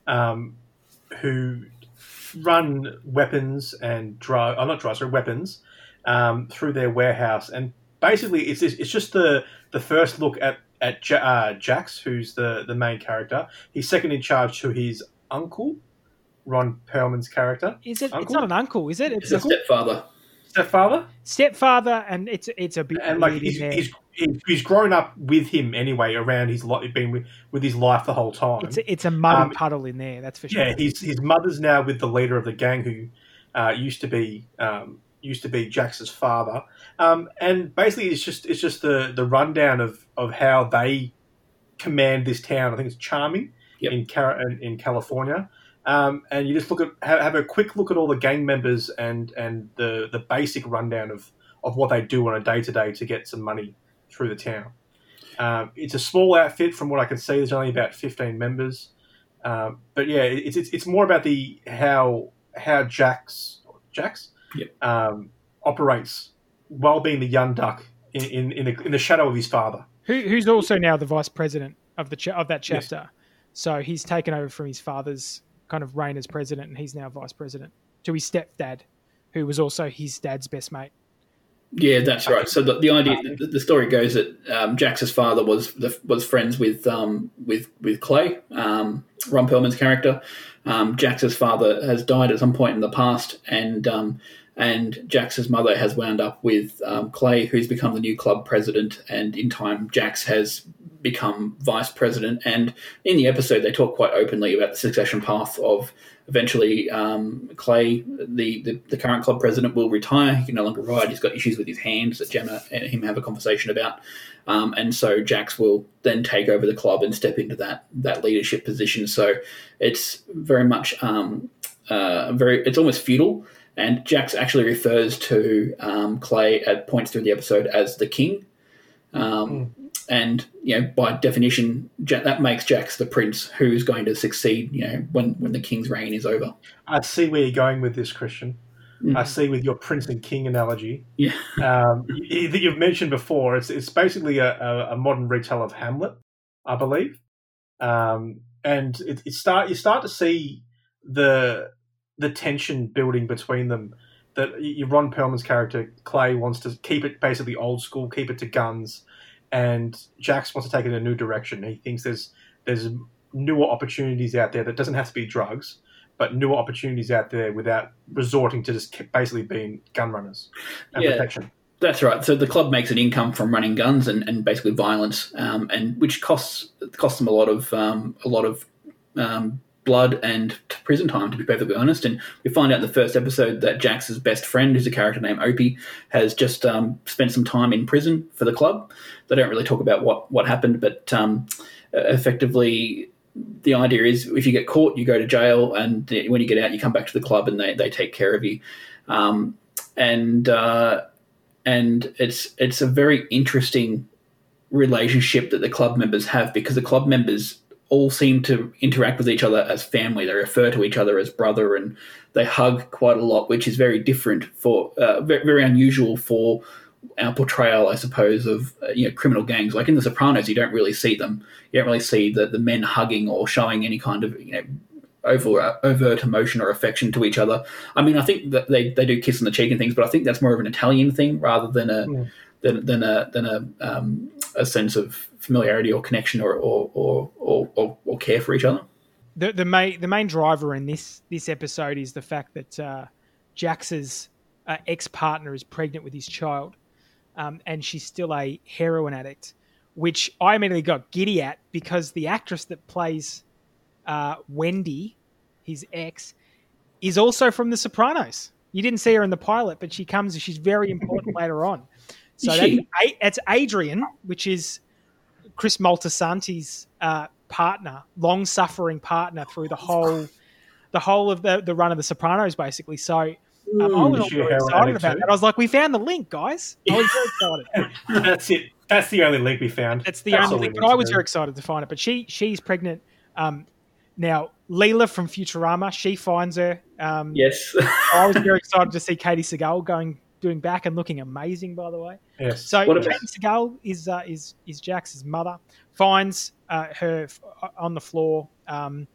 um, who run weapons and drug. Oh, not drugs, sorry, weapons um, through their warehouse, and basically it's it's it's just the the first look at at ja- uh, Jax, who's the the main character. He's second in charge to his uncle, Ron Perlman's character, Is it? It's not an uncle, is it? It's It's a a stepfather. stepfather. stepfather, and it's it's a big and like in he's, there. he's he's he's grown up with him anyway around his life been with, with his life the whole time It's a, it's a muddy Um, puddle in there. That's for sure. yeah his his mother's now with the leader of the gang who uh, used to be um, used to be Jax's father um, and basically it's just it's just the the rundown of of how they command this town I think it's Charming Yep. in, Car- in in California um, and you just look at have, have a quick look at all the gang members and and the the basic rundown of of what they do on a day to day to get some money through the town. Um, it's a small outfit, from what I can see. There's only about 15 members, um, but yeah, it's, it's it's more about the how how Jax Jax Yep. um, operates while being the young duck in in, in, the, in the shadow of his father. Who, who's also now the vice president of the cha- of that Yes. chapter. So he's taken over from his father's kind of reign as president, and he's now vice president to his stepdad, who was also his dad's best mate. Yeah, that's right. So the, the idea, the, the story goes that um, Jax's father was was friends with um, with with Clay, um, Ron Perlman's character. Um, Jax's father has died at some point in the past, and um, and Jax's mother has wound up with um, Clay, who's become the new club president, and in time, Jax has become vice president. And in the episode, they talk quite openly about the succession path of eventually um, Clay, the, the, the current club president, will retire. He can no longer ride. He's got issues with his hands that Gemma and him have a conversation about. Um, and so Jax will then take over the club and step into that that leadership position. So it's very much um, uh, very it's almost feudal. And Jax actually refers to um, Clay at points through the episode as the king. Um, And you know, by definition, that makes Jax the prince who's going to succeed. You know, when when the king's reign is over. I see where you're going with this, Christian. I see with your prince and king analogy. Yeah. um, that you've mentioned before. It's it's basically a, a, a modern retell of Hamlet, I believe. Um, and it, it start you start to see the the tension building between them. That Ron Perlman's character Clay wants to keep it basically old school, keep it to guns, and Jax wants to take it in a new direction. He thinks there's there's newer opportunities out there that doesn't have to be drugs, but newer opportunities out there without resorting to just basically being gun runners and Yeah. protection. That's right. So the club makes an income from running guns and, and basically violence, um, and which costs costs them a lot of um, a lot of um, blood and prison time, to be perfectly honest. And we find out in the first episode that Jax's best friend, who's a character named Opie, has just um, spent some time in prison for the club. They don't really talk about what what happened, but um, effectively. The idea is if you get caught, you go to jail, and when you get out, you come back to the club and they, they take care of you. Um, and uh, and it's it's a very interesting relationship that the club members have because the club members all seem to interact with each other as family. They refer to each other as brother, and they hug quite a lot, which is very different for uh, very, very unusual for our portrayal, I suppose, of uh, you know criminal gangs. Like in The Sopranos, you don't really see them. You don't really see the the men hugging or showing any kind of you know over overt emotion or affection to each other. I mean, I think that they, they do kiss on the cheek and things, but I think that's more of an Italian thing rather than a Mm. than, than a than a um, a sense of familiarity or connection or or, or, or, or or care for each other. the the main the main driver in this this episode is the fact that uh, Jax's uh, ex partner is pregnant with his child, um, and she's still a heroin addict, which I immediately got giddy at because the actress that plays uh, Wendy, his ex, is also from The Sopranos. You didn't see her in the pilot, but she comes. She's very important later on. So that's, that's Adrian, which is Chris Moltisanti's uh, partner, long-suffering partner through the whole, the whole of the, the run of The Sopranos, basically. So um, I was Is all she a very excited about too? that. I was like, we found the link, guys. I was very excited. That's it. That's the only link we found. That's the That's only link. But I was very excited to find it. But she she's pregnant. Um, now Leela from Futurama, she finds her. Um, Yes, I was very excited to see Katie Seagal going doing back and looking amazing. By the way, Yes. so What Katie Seagal is uh, is is Jax's mother. Finds uh, her f- on the floor um,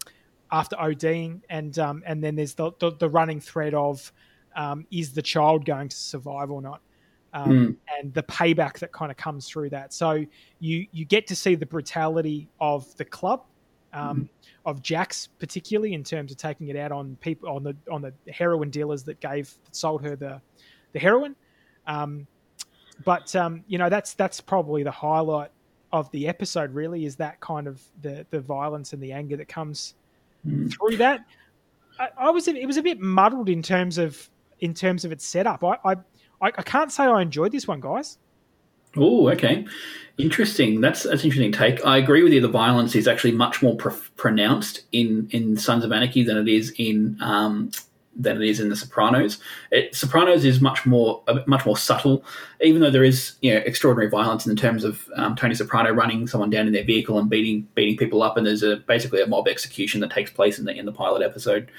after ODing, and um, and then there's the, the the running thread of um, is the child going to survive or not, um, Mm. and the payback that kind of comes through that. So you you get to see the brutality of the club. Um, Of Jax, particularly in terms of taking it out on people on the on the heroin dealers that gave that sold her the the heroin, um, but um, you know that's that's probably the highlight of the episode. Really, is that kind of the the violence and the anger that comes Mm. through that. I, I was it was a bit muddled in terms of in terms of its setup. I I, I can't say I enjoyed this one, guys. Oh, okay. Interesting. That's that's an interesting take. I agree with you. The violence is actually much more pr- pronounced in in Sons of Anarchy than it is in um, than it is in The Sopranos. It, Sopranos is much more much more subtle, even though there is you know extraordinary violence in terms of um, Tony Soprano running someone down in their vehicle and beating beating people up, and there's a basically a mob execution that takes place in the in the pilot episode.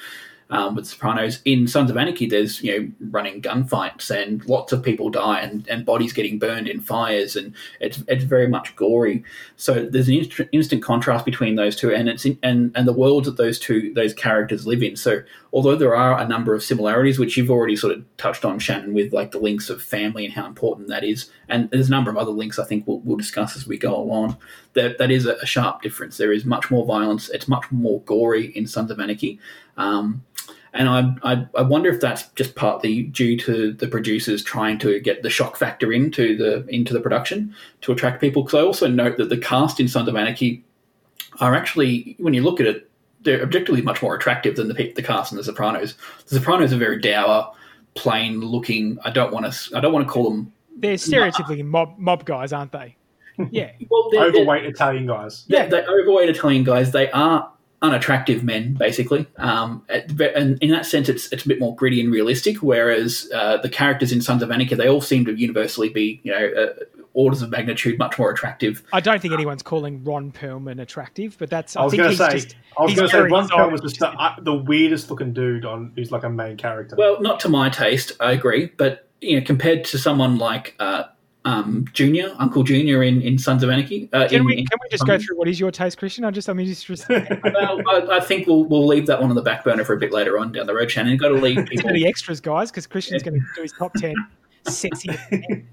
Um, with Sopranos in Sons of Anarchy, there's you know running gunfights and lots of people die and, and bodies getting burned in fires and it's it's very much gory. So there's an inst- instant contrast between those two, and it's in, and and the worlds that those two those characters live in. So although there are a number of similarities, which you've already sort of touched on, Shannon, with like the links of family and how important that is, and there's a number of other links I think we'll, we'll discuss as we go along. That that is a, sharp difference. There is much more violence. It's much more gory in Sons of Anarchy. Um, and I, I, I wonder if that's just partly due to the producers trying to get the shock factor into the into the production to attract people. Because I also note that the cast in Sons of Anarchy are actually, when you look at it, they're objectively much more attractive than the the cast in The Sopranos. The Sopranos are very dour, plain looking. I don't want to I don't want to call them They're stereotypically mob mob guys, aren't they? Yeah, well they're, they're- Overweight Italian guys. yeah, they're overweight Italian guys. They are unattractive men, basically. Um, at- and in that sense, it's it's a bit more gritty and realistic. Whereas uh, the characters in Sons of Anarchy, they all seem to universally be, you know, uh, orders of magnitude much more attractive. I don't think anyone's calling Ron Perlman attractive, but that's. I, I was think going to he's say, just I was he's going to say, Ron Perlman was just the, uh, the weirdest looking dude on who's like a main character. Well, not to my taste, I agree, but you know, compared to someone like uh, um, Junior, Uncle Junior in, in Sons of Anarchy, uh, Can in- we in- can we just go through what is your taste, Christian? I just I mean just, just well, I, I think we'll we'll leave that one on the back burner for a bit later on down the road, Shannon. You've got to leave people. the extras, guys, because Christian's going to do his top ten sexiest men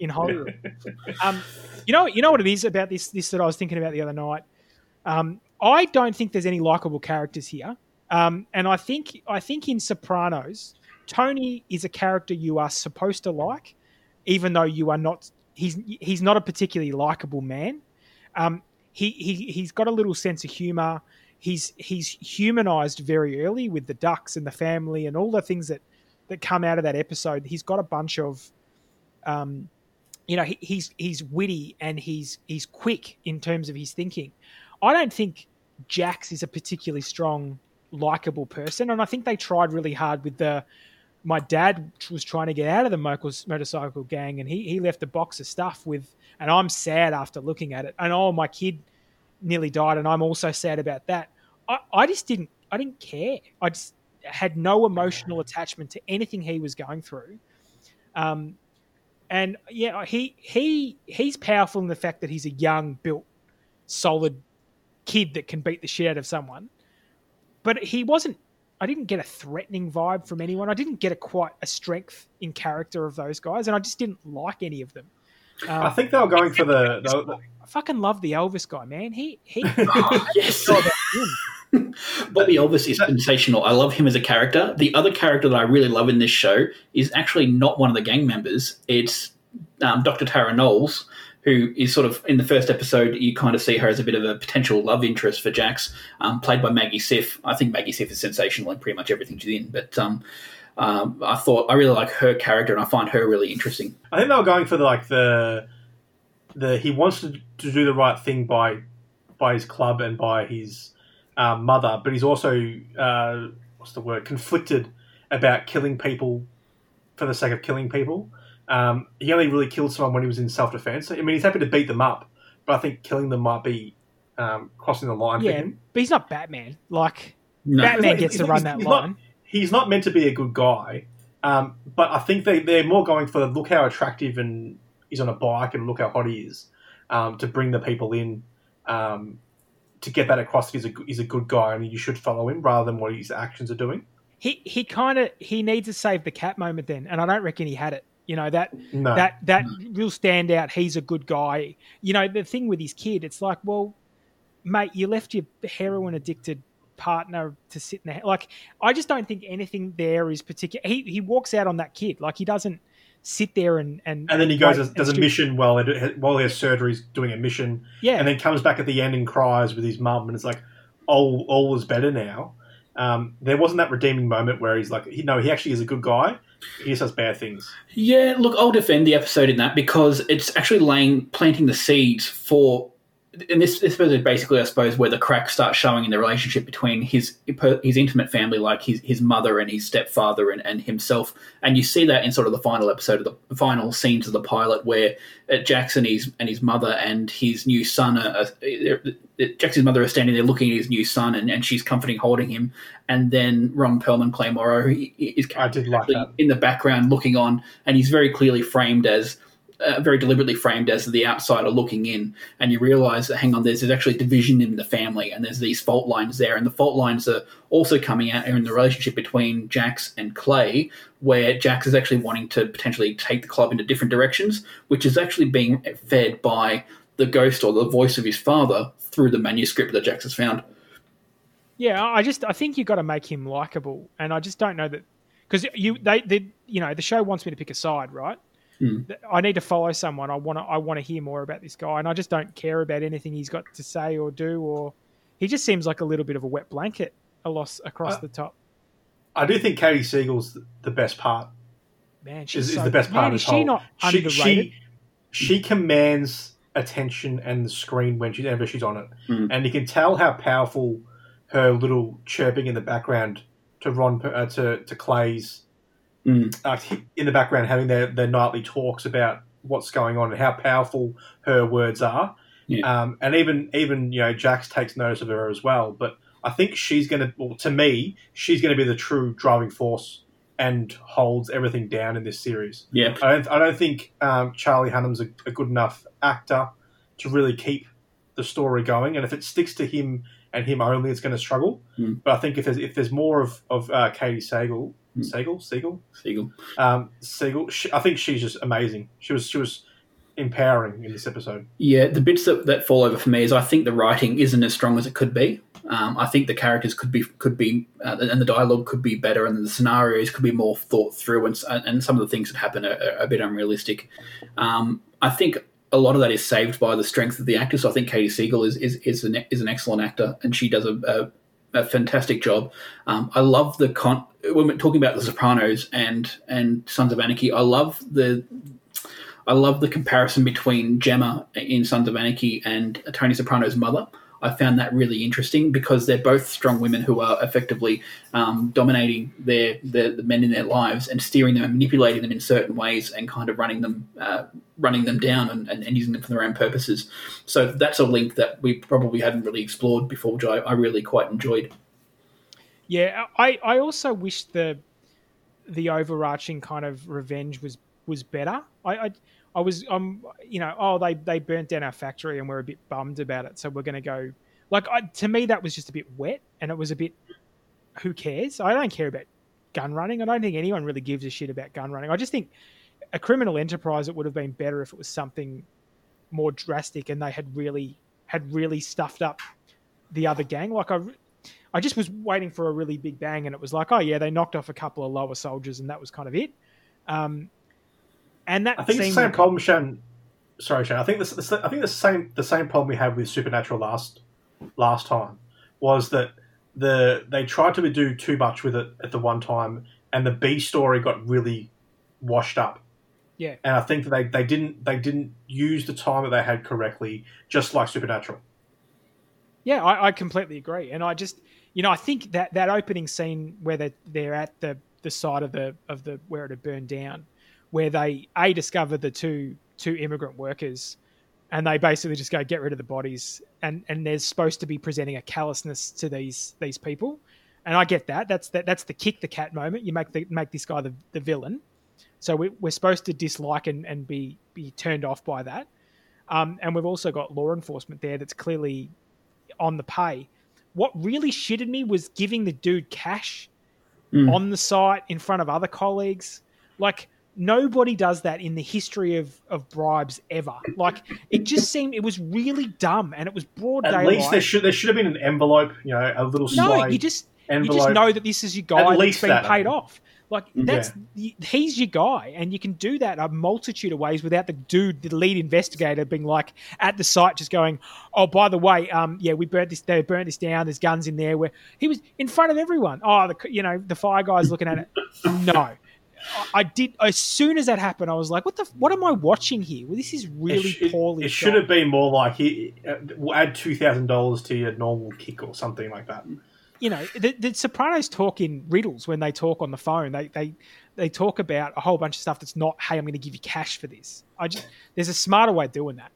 in Hollywood. Um, you know, you know what it is about this this that I was thinking about the other night. Um, I don't think there's any likable characters here, um, and I think I think in Sopranos, Tony is a character you are supposed to like, even though you are not. He's he's not a particularly likable man. Um, he he he's got a little sense of humor. He's he's humanized very early with the ducks and the family and all the things that that come out of that episode. He's got a bunch of, um, you know, he, he's he's witty and he's he's quick in terms of his thinking. I don't think Jax is a particularly strong, likable person, and I think they tried really hard with the. My dad was trying to get out of the motor- motorcycle gang, and he he left a box of stuff with, and I'm sad after looking at it. And oh, my kid nearly died, and I'm also sad about that. I, I just didn't I didn't care. I just had no emotional attachment to anything he was going through. Um, and yeah, he he he's powerful in the fact that he's a young, built, solid kid that can beat the shit out of someone. but he wasn't. I didn't get a threatening vibe from anyone. I didn't get a quite a strength in character of those guys, and I just didn't like any of them. Um, I think they were going for the, the, I fucking love the Elvis guy, man. He he. Oh, yes. Bobby Elvis is sensational. I love him as a character. The other character that I really love in this show is actually not one of the gang members. It's um, Dr. Tara Knowles, who is sort of in the first episode. You kind of see her as a bit of a potential love interest for Jax, um, played by Maggie Siff. I think Maggie Siff is sensational in pretty much everything she's in. But um, um, I thought I really like her character, and I find her really interesting. I think they were going for the, like the the he wants to, to do the right thing by by his club and by his um, mother, but he's also uh, what's the word conflicted about killing people for the sake of killing people. Um, he only really killed someone when he was in self defense. I mean, he's happy to beat them up, but I think killing them might be um, crossing the line for yeah, him. but he's not Batman. Like No. Batman He's gets he's to not- run he's- that he's not- line. He's not meant to be a good guy, um, but I think they, they're more going for look how attractive and he's on a bike and look how hot he is um, to bring the people in um, to get that across that he's a, he's a good guy and you should follow him rather than what his actions are doing. He he kind of he needs a save the cat moment then, and I don't reckon he had it. You know that No. that that real standout. He's a good guy. You know the thing with his kid. It's like, well, mate, you left your heroin addicted partner to sit in the like. I just don't think anything there is particular. He he walks out on that kid like he doesn't sit there and and and then he goes wait and does a mission while they do, while he has surgery. He's doing a mission, Yeah, and then comes back at the end and cries with his mum, and it's like all all is better now. Um, there wasn't that redeeming moment where he's like, he, no, he actually is a good guy. He just does bad things. Yeah, look, I'll defend the episode in that because it's actually laying planting the seeds for, and this this is basically, I suppose, where the cracks start showing in the relationship between his his intimate family, like his his mother and his stepfather and, and himself, and you see that in sort of the final episode of the final scenes of the pilot, where uh, Jackson his and his mother and his new son are. are Jackson's mother is standing there looking at his new son, and, and she's comforting, holding him. And then Ron Perlman, Clay Morrow, he- he- is like in the background looking on, and he's very clearly framed as, uh, very deliberately framed as the outsider looking in. And you realise that, hang on, there's, there's actually division in the family, and there's these fault lines there, and the fault lines are also coming out in the relationship between Jax and Clay, where Jax is actually wanting to potentially take the club into different directions, which is actually being fed by the ghost or the voice of his father through the manuscript that Jax has found. Yeah, I just I think you've got to make him likable, and I just don't know that because you they, they you know the show wants me to pick a side, right? Hmm. I need to follow someone. I want to I want to hear more about this guy, and I just don't care about anything he's got to say or do, or he just seems like a little bit of a wet blanket, a loss across Uh, the top. I do think Katie Siegel's the best part. Man, she's Is, is the best part man, of is this she whole. not she, underrated? she she commands attention and the screen when she's whenever she's on it, Mm. and you can tell how powerful her little chirping in the background to Ron uh, to to Clay's Mm. uh, in the background having their, their nightly talks about what's going on and how powerful her words are. Yeah. Um, and even even you know Jax takes notice of her as well. But I think she's going to, well, to me, she's going to be the true driving force and holds everything down in this series. Yeah. I don't I don't think um, Charlie Hunnam's a, a good enough actor to really keep the story going. And if it sticks to him and him only, it's going to struggle. Hmm. But I think if there's if there's more of of uh, Katie Sagal, Hmm. Sagal, Siegel, Siegel. um, Siegel. She, I think she's just amazing. She was she was empowering in this episode. Yeah, the bits that, that fall over for me is I think the writing isn't as strong as it could be. Um, I think the characters could be could be uh, and the dialogue could be better, and the scenarios could be more thought through, and and some of the things that happen are, are a bit unrealistic. Um, I think a lot of that is saved by the strength of the actors. I think Katie Siegel is is is an, is an excellent actor, and she does a, a, a fantastic job. Um, I love the con when we're talking about The Sopranos and and Sons of Anarchy. I love the I love the comparison between Gemma in Sons of Anarchy and Tony Soprano's mother. I found that really interesting because they're both strong women who are effectively um, dominating their, their the men in their lives and steering them and manipulating them in certain ways and kind of running them uh, running them down and, and, and using them for their own purposes. So that's a link that we probably hadn't really explored before, which I, I really quite enjoyed. Yeah, I, I also wish the the overarching kind of revenge was was better. I I, I was um you know oh they they burnt down our factory and we're a bit bummed about it, so we're going to go like I, to me that was just a bit wet and it was a bit who cares? I don't care about gun running. I don't think anyone really gives a shit about gun running. I just think a criminal enterprise it would have been better if it was something more drastic and they had really had really stuffed up the other gang. Like I, I just was waiting for a really big bang, and it was like, oh yeah, they knocked off a couple of lower soldiers, and that was kind of it. Um, and that I think the same problem, Shan. Sorry, Shan. I think this, this. I think the same the same problem we had with Supernatural last last time was that the they tried to do too much with it at the one time, and the B story got really washed up. Yeah, and I think that they, they didn't they didn't use the time that they had correctly, just like Supernatural. Yeah, I, I completely agree, and I just you know I think that that opening scene where they they're at the the side of the of the where it had burned down, where they a discover the two two immigrant workers and they basically just go get rid of the bodies and and there's supposed to be presenting a callousness to these these people. And i get that. That's that, that's the kick the cat moment. You make the make this guy the, the villain. So we, we're supposed to dislike and, and be be turned off by that. Um, and we've also got law enforcement there that's clearly on the pay what really shitted me was giving the dude cash mm. on the site in front of other colleagues like nobody does that in the history of, of bribes ever. Like it just seemed it was really dumb and it was broad daylight. At daylight. least there should there should have been an envelope, you know, a little no. You just envelope. you just know that this is your guy that's being that, paid off. Like that's yeah. he's your guy, and you can do that a multitude of ways without the dude, the lead investigator, being like at the site, just going, "Oh, by the way, um, yeah, we burnt this, they burnt this down. There's guns in there." Where he was in front of everyone. Oh, the you know the fire guy's looking at it. No, I did as soon as that happened. I was like, "What the? What am I watching here? Well, this is really it poorly." It, should have been more like, he, uh, "Add two thousand dollars to your normal kick or something like that." You know, the, the, Sopranos talk in riddles when they talk on the phone. They they they talk about a whole bunch of stuff that's not, "Hey, I'm going to give you cash for this." I just there's a smarter way of doing that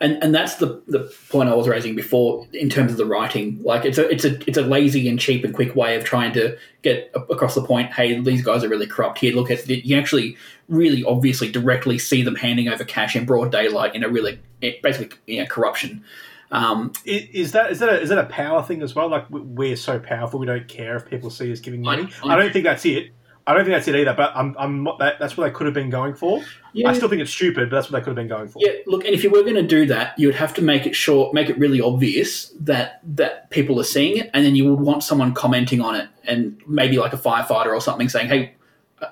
and and that's the the point I was raising before in terms of the writing. Like it's a it's a it's a lazy and cheap and quick way of trying to get across the point. Hey, these guys are really corrupt. Here, look at you actually really obviously directly see them handing over cash in broad daylight in a really eh, basically you know, corruption. Um, is that is that a, is that a power thing as well? Like we're so powerful, we don't care if people see us giving money. I, I, I don't think that's it. I don't think that's it either. But I'm, I'm not, that, that's what they could have been going for. Yeah. I still think it's stupid, but that's what they could have been going for. Yeah, look, and if you were going to do that, you would have to make it short, make it really obvious that that people are seeing it, and then you would want someone commenting on it, and maybe like a firefighter or something saying, "Hey,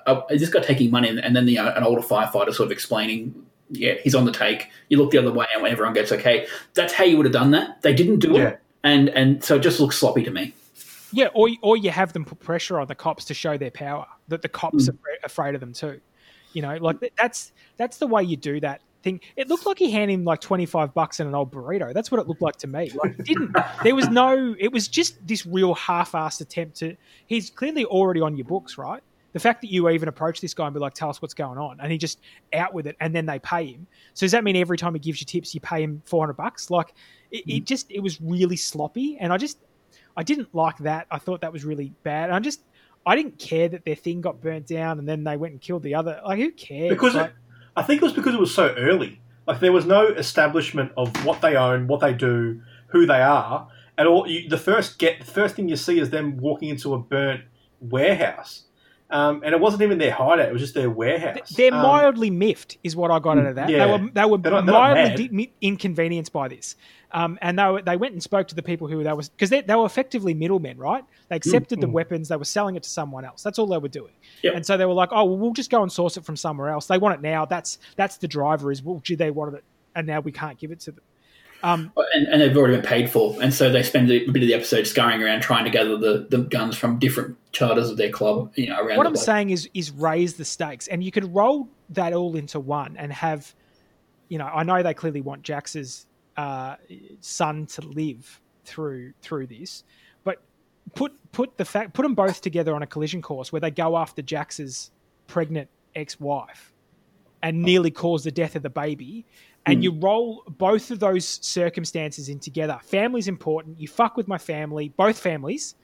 uh is this guy taking money?" And then the, uh, an older firefighter sort of explaining, "Yeah, he's on the take." You look the other way, and everyone gets okay. That's how you would have done that. They didn't do yeah. it, and and so it just looks sloppy to me. Yeah, or or you have them put pressure on the cops to show their power that the cops mm. are afraid of them too. You know, like that's that's the way you do that thing. It looked like he handed him like twenty five bucks and an old burrito. That's what it looked like to me. Like didn't there was no. It was just this real half assed attempt to. He's clearly already on your books, right? The fact that you even approach this guy and be like, "Tell us what's going on," and he just out with it, and then they pay him. So does that mean every time he gives you tips, you pay him four hundred bucks? Like it, it mm. just it was really sloppy, and I just I didn't like that. I thought that was really bad. I just I didn't care that their thing got burnt down and then they went and killed the other. Like, who cares? Because like, it, I think it was because it was so early. Like, there was no establishment of what they own, what they do, who they are at all. You, the first get, the first thing you see is them walking into a burnt warehouse. Um, and it wasn't even their hideout; it was just their warehouse. They're um, mildly miffed, is what I got out of that. Yeah. They were they were they're not, they're mildly inconvenienced by this. Um, and they, were, they went and spoke to the people who they was because they, they were effectively middlemen, right? They accepted mm, the mm. weapons, they were selling it to someone else. That's all they were doing. Yep. And so they were like, "Oh, well, we'll just go and source it from somewhere else." They want it now. That's that's the driver. Is well, gee, they wanted it, and now we can't give it to them. Um, and, and, they've already been paid for, and so they spend a bit of the episode scurrying around trying to gather the, the guns from different charters of their club. You know, around. What I'm saying is is raise the stakes, and you could roll that all into one and have, you know, I know they clearly want Jax's uh, son to live through through this. But put put the fact put them both together on a collision course where they go after Jax's pregnant ex-wife and nearly cause the death of the baby. And mm. you roll both of those circumstances in together. Family's important. You fuck with my family, both families.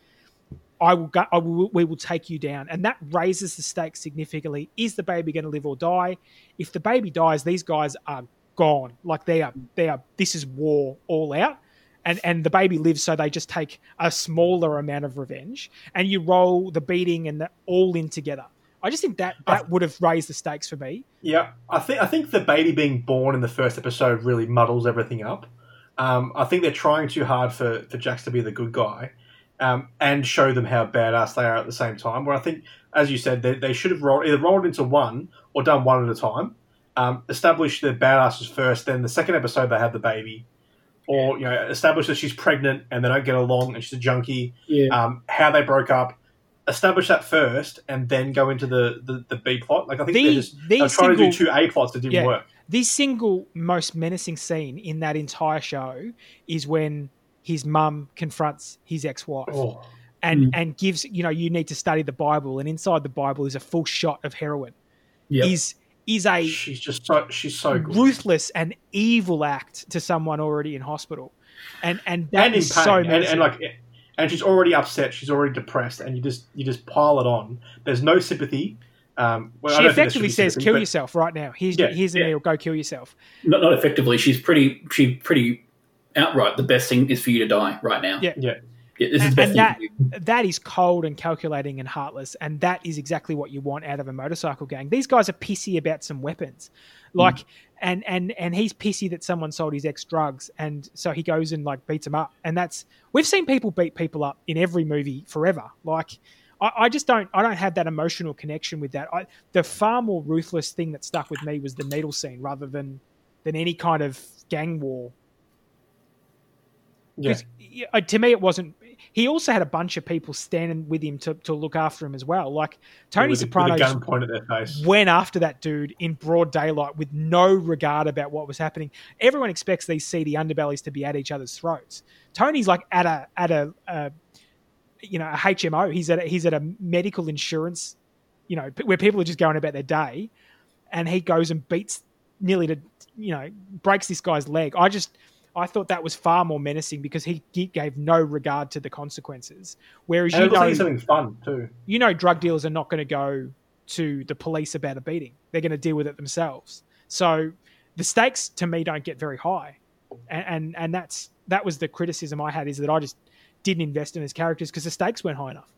I will, go, I will, we will take you down, and that raises the stakes significantly. Is the baby going to live or die? If the baby dies, these guys are gone. Like they are, they are. This is war all out. and and the baby lives, so they just take a smaller amount of revenge, and you roll the beating and the all in together. I just think that that would have raised the stakes for me. Yeah, I think I think the baby being born in the first episode really muddles everything up. Um, I think they're trying too hard for for Jax to be the good guy, um, and show them how badass they are at the same time. Where I think, as you said, they, they should have rolled either rolled into one or done one at a time. Um, establish the badasses first, then the second episode they have the baby, or you know, establish that she's pregnant and they don't get along and she's a junkie. Yeah. Um, how they broke up, establish that first, and then go into the the, the B plot. Like I think The- they're just the they're trying to do single- two A plots that didn't Yeah. work. The single most menacing scene in that entire show is when his mum confronts his ex-wife Oh, and Mm. and gives you know you need to study the Bible, and inside the Bible is a full shot of heroin. Yep. Is is a she's just so she's so good. ruthless and evil act to someone already in hospital, and and that and is pain, so and, and like, and she's already upset. She's already depressed, and you just you just pile it on. There's no sympathy. Um, well, she don't think there effectively says, sympathy, "Kill but- yourself right now. Here's Yeah, here's the yeah. needle. Go kill yourself." not, not effectively. She's pretty. She's pretty outright. The best thing is for you to die right now. Yeah. Yeah, Yeah, this is And- the best and that- that is cold and calculating and heartless, and that is exactly what you want out of a motorcycle gang. These guys are pissy about some weapons, like, and and and he's pissy that someone sold his ex drugs, and so he goes and like beats them up, and that's we've seen people beat people up in every movie forever. Like, I, I just don't I don't have that emotional connection with that. I, the far more ruthless thing that stuck with me was the needle scene rather than than any kind of gang war yeah, uh, to me, it wasn't. He also had a bunch of people standing with him to, to look after him as well. Like Tony with, Soprano with gun pointed at their face. went after that dude in broad daylight with no regard about what was happening. Everyone expects these seedy underbellies to be at each other's throats. Tony's like at a at a, a you know a HMO. He's at a, he's at a medical insurance, you know, where people are just going about their day, and he goes and beats nearly to you know breaks this guy's leg. I just I thought that was far more menacing because he g- gave no regard to the consequences. Whereas And you it looks like know he's having fun too. you know drug dealers are not going to go to the police about a beating. They're going to deal with it themselves. So the stakes to me don't get very high, and and, and that's that was the criticism I had is that I just didn't invest in his characters because the stakes weren't high enough.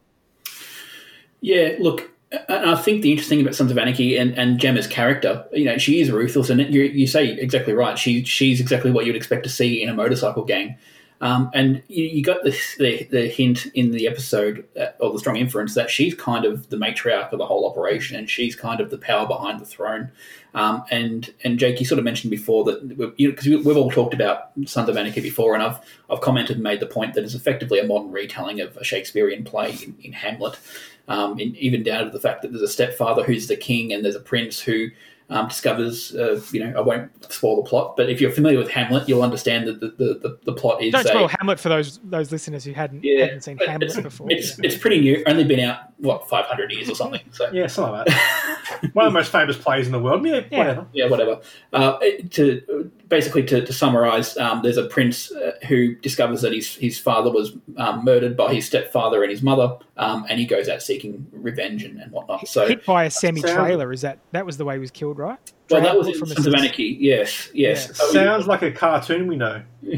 Yeah, look, and I think the interesting thing about Sons of Anarchy and, and Gemma's character, you know, she is ruthless, and you, you say exactly right. She she's exactly what you'd expect to see in a motorcycle gang. Um, and you, you got the, the the hint in the episode, uh, or the strong inference that she's kind of the matriarch of the whole operation, and she's kind of the power behind the throne. Um, and and Jake, you sort of mentioned before that because you know, we- we've all talked about Sons of Anarchy before, and I've I've commented and made the point that it's effectively a modern retelling of a Shakespearean play in, in Hamlet um, in, even down to the fact that there's a stepfather who's the king and there's a prince who um, discovers, uh, you know, I won't spoil the plot, but if you're familiar with Hamlet, you'll understand that the, the, the, the plot is Don't a, spoil Hamlet for those those listeners who hadn't Yeah, hadn't seen but Hamlet it's, before. it's, it's pretty new, only been out, what, 500 years or something. So, Yeah, something like that. One of the most famous plays in the world. Yeah, Yeah. whatever. yeah, whatever. Uh, to basically to, to summarize, um, there's a prince uh, who discovers that his his father was um, murdered by his stepfather and his mother, um, and he goes out seeking revenge and, and whatnot. So, Hit by a semi trailer. Is that that was the way he was killed, right? well, that was Trampled in from a Sons of Anarchy. Yes, yes. Yeah. That was- Sounds like a cartoon we know.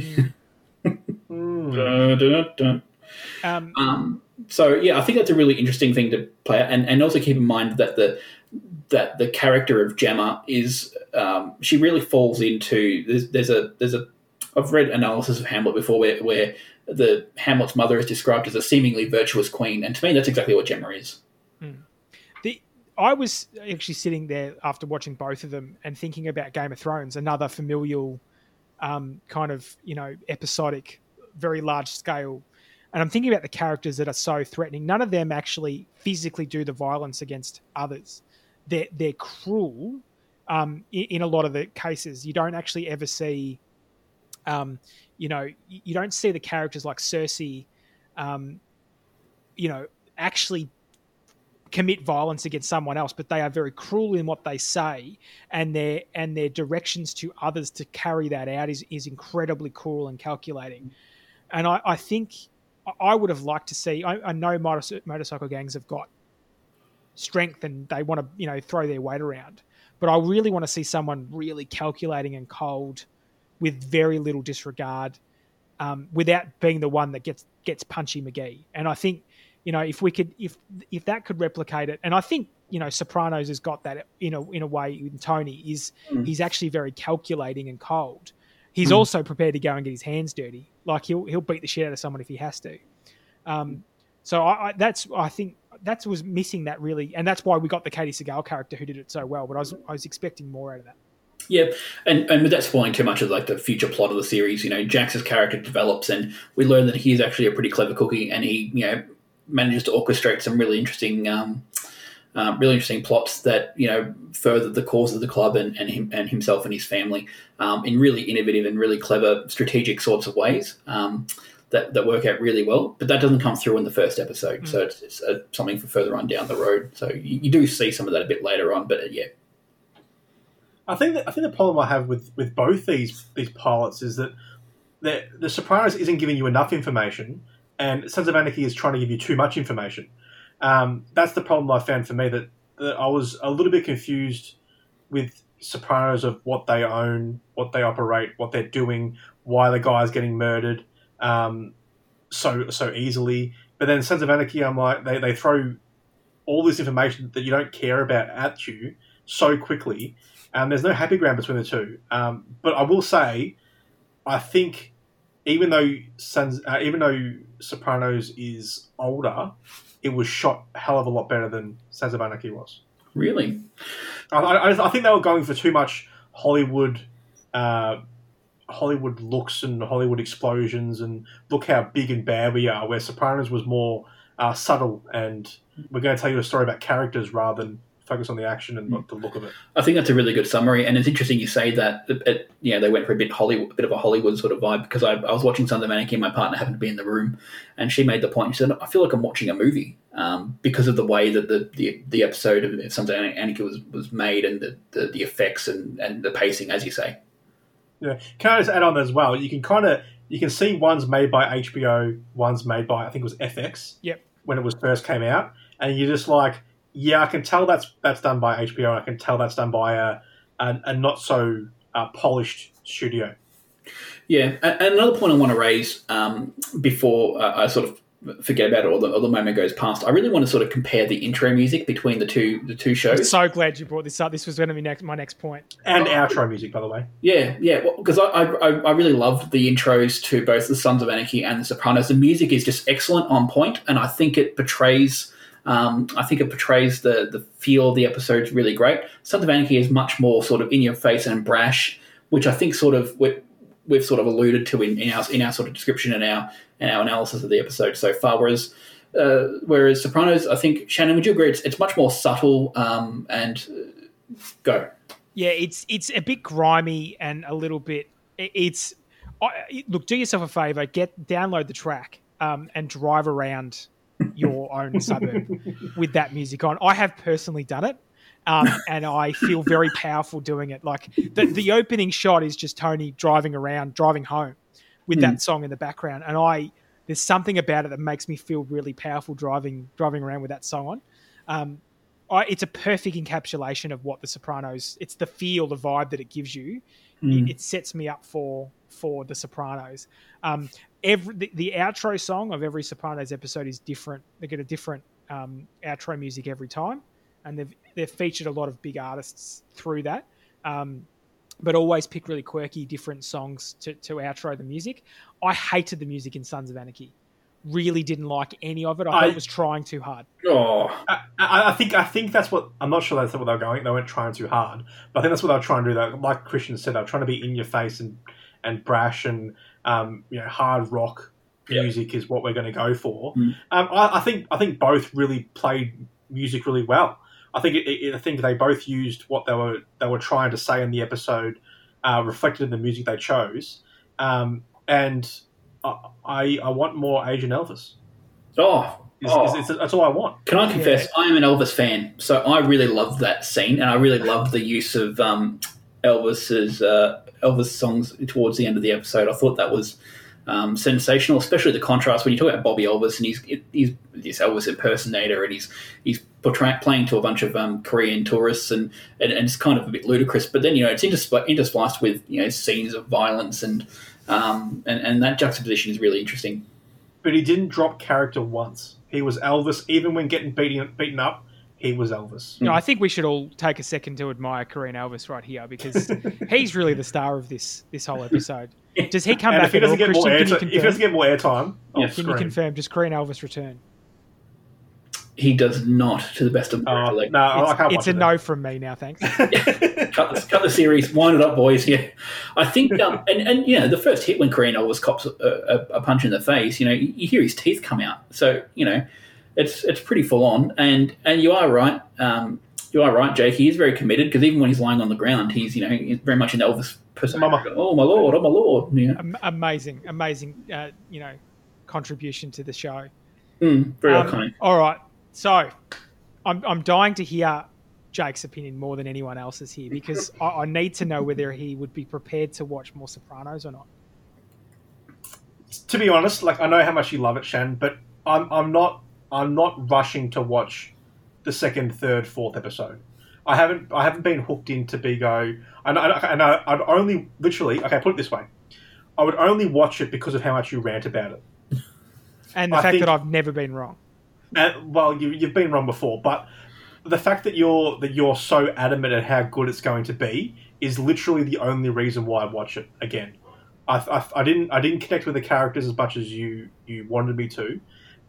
Mm. Dun, dun, dun. Um, Um, so yeah, I think that's a really interesting thing to play out, and, and also keep in mind that the that the character of Gemma is um, she really falls into there's, there's a there's a I've read analysis of Hamlet before where, where the Hamlet's mother is described as a seemingly virtuous queen, and to me that's exactly what Gemma is. the I was actually sitting there after watching both of them and thinking about Game of Thrones, another familial um, kind of you know episodic, very large scale. And I'm thinking about the characters that are so threatening. None of them actually physically do the violence against others. They're they're cruel. Um, in, in a lot of the cases, you don't actually ever see. Um, you know, you don't see the characters like Cersei. Um, you know, actually commit violence against someone else, but they are very cruel in what they say, and their and their directions to others to carry that out is is incredibly cruel and calculating. And I, I think I- I would have liked to see. I, I know motor, motorcycle gangs have got strength and they want to you know throw their weight around, but I really want to see someone really calculating and cold, with very little disregard, um, without being the one that gets gets punchy McGee. And I think you know if we could if if that could replicate it, and I think you know Sopranos has got that in a in a way in Tony is Mm. he's actually very calculating and cold. He's Mm. also prepared to go and get his hands dirty. Like he'll he'll beat the shit out of someone if he has to. Um, so I, I that's I think that was missing that really, and that's why we got the Katie Seagal character who did it so well. But I was I was expecting more out of that. Yeah, and and without spoiling too much of like the future plot of the series, you know, Jax's character develops, and we learn that he is actually a pretty clever cookie, and he you know manages to orchestrate some really interesting, um, uh, really interesting plots that you know further the cause of the club and and him and himself and his family um, in really innovative and really clever strategic sorts of ways. Um, that, that work out really well, but that doesn't come through in the first episode, so it's, it's uh, something for further on down the road. So you, you do see some of that a bit later on, but uh, yeah, I think that, I think the problem I have with, with both these these pilots is that the the Sopranos isn't giving you enough information, and Sons of Anarchy is trying to give you too much information. Um, that's the problem I found for me that, that I was a little bit confused with Sopranos of what they own, what they operate, what they're doing, why the guy's getting murdered um, so so easily. But then Sons of Anarchy, I'm like they, they throw all this information that you don't care about at you so quickly. Um, there's no happy ground between the two. Um, but I will say, I think even though Sons, uh, even though Sopranos is older, it was shot a hell of a lot better than Sons of Anarchy was. really. I, I, I think they were going for too much Hollywood, uh, Hollywood looks and Hollywood explosions, and look how big and bad we are. Where Sopranos was more uh, subtle, and we're going to tell you a story about characters rather than focus on the action and the look of it. I think that's a really good summary, and it's interesting you say that. It, they went for a bit Hollywood, a bit of a Hollywood sort of vibe because I, I was watching Sons of Anarchy, and my partner happened to be in the room, and she made the point. She said, "I feel like I'm watching a movie um, because of the way that the, the, the episode of Sons of Anarchy was, was made, and the, the, the effects and, and the pacing, as you say." Yeah. Can I just add on as well? You can kind of you can see one's made by HBO, one's made by I think it was FX. Yep. When it was first came out, and you're just like, yeah, I can tell that's that's done by HBO. And I can tell that's done by a a, a not so uh, polished studio. Yeah, and and another point I want to raise um, before uh, I sort of forget about it or the, or the moment goes past, I really want to sort of compare the intro music between the two the two I'm shows. so glad you brought this up. This was going to be next, my next point. And outro music, by the way. Yeah, yeah, because I, I I really loved the intros to both the Sons of Anarchy and the Sopranos. The music is just excellent, on point, and I think it portrays. Um, I think it portrays the the feel of the episodes really great. Sons of Anarchy is much more sort of in your face and brash, which I think sort of we, we've sort of alluded to in, in our in our sort of description and our and our analysis of the episode so far. Whereas uh, whereas Sopranos, I think Shannon, would you agree? It's, it's much more subtle um, and uh, go. Yeah, it's it's a bit grimy and a little bit. It's I, look. Do yourself a favor. Get download the track um, and drive around your own suburb with that music on. I have personally done it, um, and I feel very powerful doing it. Like the the opening shot is just Tony driving around, driving home with that song in the background, and I there's something about it that makes me feel really powerful driving driving around with that song on. Um, I, it's a perfect encapsulation of what the Sopranos. It's the feel, the vibe that it gives you. It, it sets me up for for the Sopranos. Um, every the, the outro song of every Sopranos episode is different. They get a different um, outro music every time, and they've they've featured a lot of big artists through that. Um, but always pick really quirky, different songs to, to outro the music. I hated the music in Sons of Anarchy. Really didn't like any of it. I thought it was trying too hard. Oh, I, I I think I think that's what I'm not sure that's what they were going. They weren't trying too hard, but I think that's what they were trying to do. That, like Christian said, they were trying to be in your face and and brash and um, you know hard rock Yeah. music is what we're going to go for. Mm. Um, I, I think I think both really played music really well. I think it, it, I think they both used what they were they were trying to say in the episode, uh, reflected in the music they chose, um, and I, I I want more Asian Elvis. oh, Is, oh. is, is, that's all I want. Can I confess, I am an Elvis fan, so I really loved that scene, and I really loved the use of um, Elvis's uh, Elvis songs towards the end of the episode. I thought that was um, sensational, especially the contrast when you talk about Bobby Elvis and he's he's this Elvis impersonator, and he's he's portraying playing to a bunch of um, Korean tourists, and, and and it's kind of a bit ludicrous. But then you know it's interspl- interspliced with you know scenes of violence and um, and and that juxtaposition is really interesting. But he didn't drop character once. He was Elvis, even when getting beaten beaten up. He was Elvis. No, I think we should all take a second to admire Kareem Elvis right here because he's really the star of this this whole episode. Does he come And back if he at all, doesn't get more Christian? Can you airtime, if he doesn't get more airtime, I'll Yeah. Can you confirm? Does Kareem Elvis return? He does not, to the best of my Oh, recollection. no, I It's, can't it's watch a it no from me now. Thanks. cut, the, cut the series, wind it up, boys. Yeah, I think, um, and and you know, the first hit when Korean was cops a, a, a punch in the face, you know, you, you hear his teeth come out. So you know, it's it's pretty full on. And and you are right, um, you are right, Jake. He is very committed because even when he's lying on the ground, he's you know he's very much an Elvis person. Mama. Oh my lord, oh my lord. Yeah, amazing, amazing. Uh, you know, contribution to the show. mm, very Um, iconic. All right, so I'm I'm dying to hear Jake's opinion more than anyone else's here because I, I need to know whether he would be prepared to watch more Sopranos or not. to be honest, like I know how much you love it, Shan, but I'm I'm not I'm not rushing to watch the second, third, fourth episode. I haven't I haven't been hooked into Bigo, and I, and I, I'd only literally okay put it this way, I would only watch it because of how much you rant about it. And the I fact think- that I've never been wrong. And, well, you, you've been wrong before, but the fact that you're that you're so adamant at how good it's going to be is literally the only reason why I watch it again. I, I, I didn't I didn't connect with the characters as much as you you wanted me to,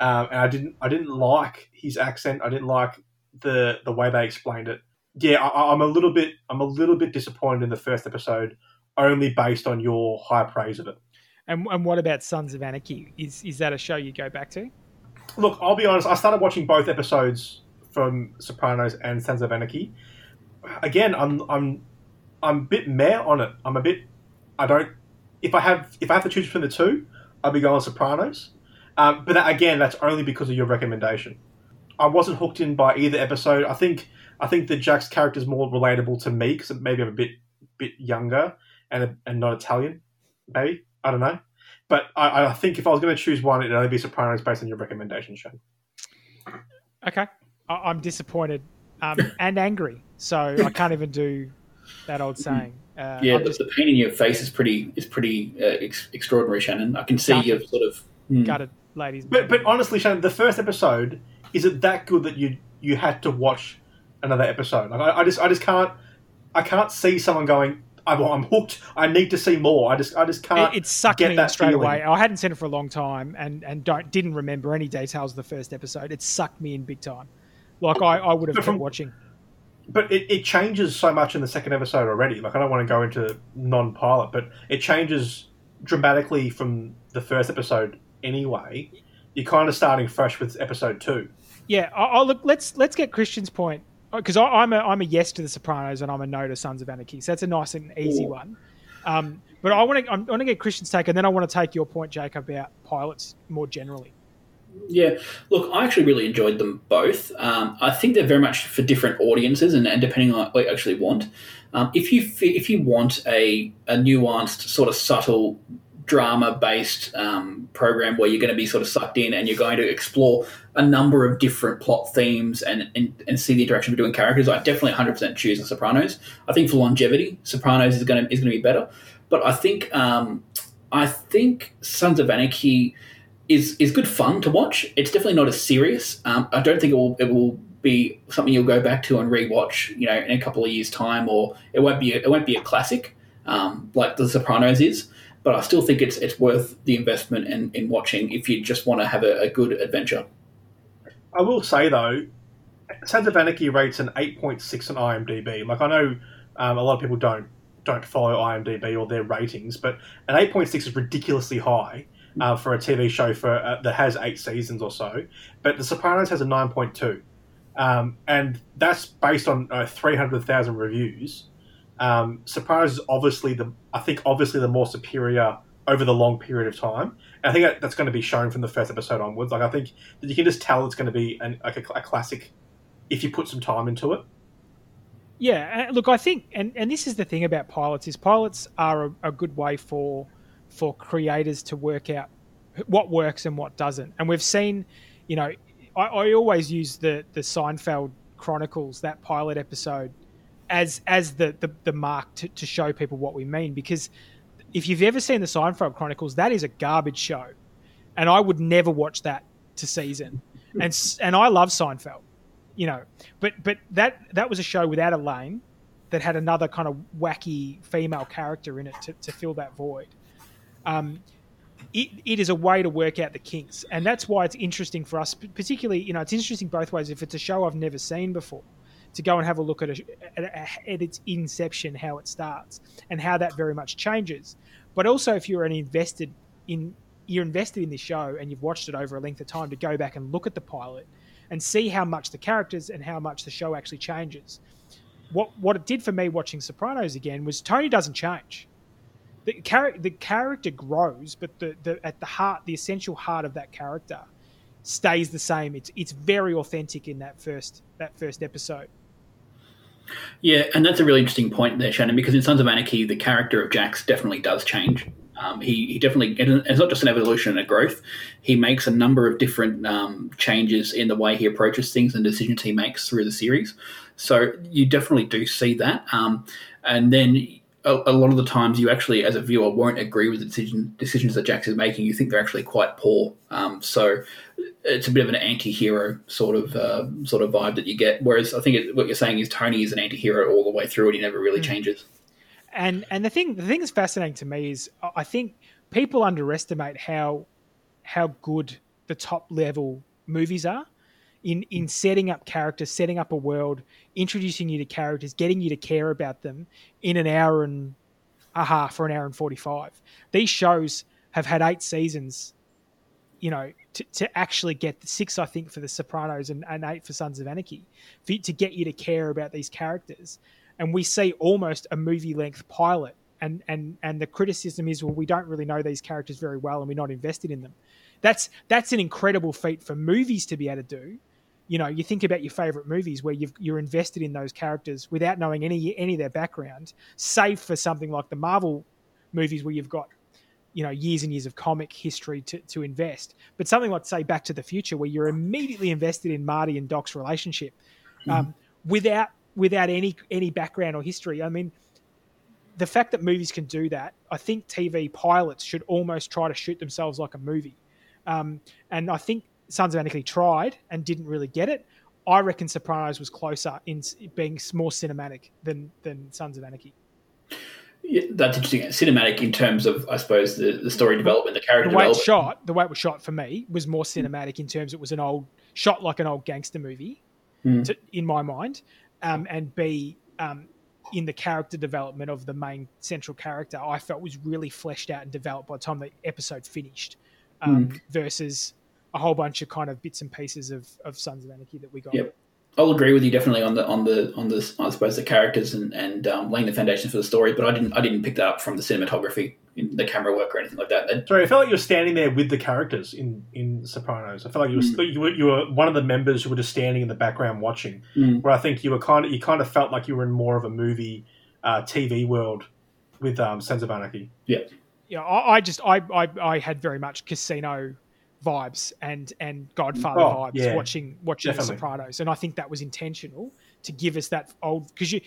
um, and I didn't I didn't like his accent. I didn't like the the way they explained it. Yeah, I, I'm a little bit I'm a little bit disappointed in the first episode, only based on your high praise of it. And, and what about Sons of Anarchy? Is is that a show you go back to? Look, I'll be honest. I started watching both episodes from Sopranos and Sons of Anarchy. Again, I'm I'm I'm a bit meh on it. I'm a bit. I don't. If I have if I have to choose between the two, I'll be going Sopranos. Um, but that, again, that's only because of your recommendation. I wasn't hooked in by either episode. I think I think that Jack's character is more relatable to me because maybe I'm a bit bit younger and and not Italian. Maybe I don't know. But I, I think if I was going to choose one, it'd only be Sopranos based on your recommendation, Shane. Okay, I, I'm disappointed um, and angry, so I can't even do that old saying. Uh, Yeah, the, just the pain in your face is pretty is pretty uh, ex- extraordinary, Shannon. I can see Gutted. you've sort of. mm. gutted, ladies. But but honestly, Shannon, the first episode is it that good that you you had to watch another episode? Like I, I just I just can't I can't see someone going. I'm, I'm hooked. I need to see more. I just I just can't. it, it sucked get me in that straight feeling. away. I hadn't seen it for a long time, and and don't didn't remember any details of the first episode. It sucked me in big time. Like I, I would have kept watching. but it, it changes so much in the second episode already. Like I don't want to go into non-pilot, but it changes dramatically from the first episode anyway. You're kind of starting fresh with episode two. Yeah, I, I look. Let's let's get Christian's point because I'm a I'm a yes to the Sopranos and I'm a no to Sons of Anarchy. So that's a nice and easy Ooh. one. Um, but I want to I want to get Christian's take, and then I want to take your point, Jake, about pilots more generally. Yeah, look, I actually really enjoyed them both. Um, I think they're very much for different audiences, and, and depending on what you actually want. Um, if you if you want a, a nuanced, sort of subtle, drama based um, program where you're going to be sort of sucked in and you're going to explore a number of different plot themes and, and, and see the interaction between characters, I definitely 100% choose The Sopranos. I think for longevity, Sopranos is going to is going to be better. But I think um, I think Sons of Anarchy is is good fun to watch. It's definitely not as serious. Um, I don't think it will it will be something you'll go back to and rewatch. You know, in a couple of years' time, or it won't be a, it won't be a classic um, like The Sopranos is. But I still think it's it's worth the investment in, in watching if you just want to have a, a good adventure. I will say though, Sons of Anarchy rates an eight point six on IMDb. Like I know um, a lot of people don't don't follow IMDb or their ratings, but an eight point six is ridiculously high uh, for a TV show for uh, that has eight seasons or so. But The Sopranos has a nine point two, um, and that's based on uh, three hundred thousand reviews. Um, Sopranos is obviously the I think obviously the more superior over the long period of time. And I think that, that's going to be shown from the first episode onwards. Like I think that you can just tell it's going to be an, like a, a classic if you put some time into it. Yeah, uh, look, I think, and, and this is the thing about pilots is pilots are a, a good way for for creators to work out what works and what doesn't. And we've seen, you know, I, I always use the the Seinfeld Chronicles that pilot episode as as the the, the mark to, to show people what we mean because if you've ever seen the Seinfeld Chronicles, that is a garbage show, and I would never watch that to season. And and I love Seinfeld, you know, but but that that was a show without Elaine that had another kind of wacky female character in it to, to fill that void. Um, it, it is a way to work out the kinks, and that's why it's interesting for us. Particularly, you know, it's interesting both ways. If it's a show I've never seen before, to go and have a look at, a, at, a, at its inception, how it starts, and how that very much changes. But also, if you're an invested in you're invested in this show and you've watched it over a length of time, to go back and look at the pilot and see how much the characters and how much the show actually changes. What what it did for me watching Sopranos again was Tony doesn't change the, char- the character grows, but the, the at the heart, the essential heart of that character stays the same. It's it's very authentic in that first that first episode. Yeah, and that's a really interesting point there, Shannon, because in Sons of Anarchy, the character of Jax definitely does change. Um, he, he definitely, it's not just an evolution and a growth. He makes a number of different um, changes in the way he approaches things and decisions he makes through the series. So you definitely do see that. Um, and then a, a, lot of the times you actually, as a viewer, won't agree with the decision, decisions that Jax is making. You think they're actually quite poor. Um, so it's a bit of an anti-hero sort of uh, sort of vibe that you get. Whereas I think it, what you're saying is Tony is an anti-hero all the way through, and he never really mm. changes. And and the thing the thing that's fascinating to me is I think people underestimate how how good the top level movies are in in setting up characters, setting up a world, introducing you to characters, getting you to care about them in an hour and a half or an hour and forty five. These shows have had eight seasons, you know, to, to actually get the six, I think, for The Sopranos and, and eight for Sons of Anarchy, for, to get you to care about these characters. And we see almost a movie length pilot. And, and and the criticism is well we don't really know these characters very well and we're not invested in them. That's that's an incredible feat for movies to be able to do. You know, you think about your favorite movies where you've, you're invested in those characters without knowing any any of their background, save for something like the Marvel movies where you've got you know years and years of comic history to, to invest. But something like say back to the future where you're immediately invested in marty and doc's relationship mm-hmm. um, without without any any background or history. I mean the fact that movies can do that i think tv pilots should almost try to shoot themselves like a movie. Um, and i think sons of anarchy tried and didn't really get it i reckon sopranos was closer in being more cinematic than than sons of anarchy yeah, that's interesting. Cinematic in terms of, I suppose, the, the story development, the character the way development. It shot, the way it was shot for me was more cinematic in terms it was an old shot like an old gangster movie, mm. to, in my mind, um, and B um, in the character development of the main central character, I felt was really fleshed out and developed by the time the episode finished, um, mm. versus a whole bunch of kind of bits and pieces of, of Sons of Anarchy that we got. Yep. I'll agree with you definitely on the on the on the I suppose the characters and and um, laying the foundation for the story, but I didn't I didn't pick that up from the cinematography, the camera work or anything like that. Sorry, I felt like you were standing there with the characters in in Sopranos. I felt like you were mm. you were you were one of the members who were just standing in the background watching. Mm. Where I think you were kind of you kind of felt like you were in more of a movie uh, TV world with um, Sons of Anarchy. Yeah, yeah. I, I just I, I I had very much casino vibes and and Godfather Oh, vibes yeah, watching watching The. Sopranos, and I think that was intentional to give us that old because you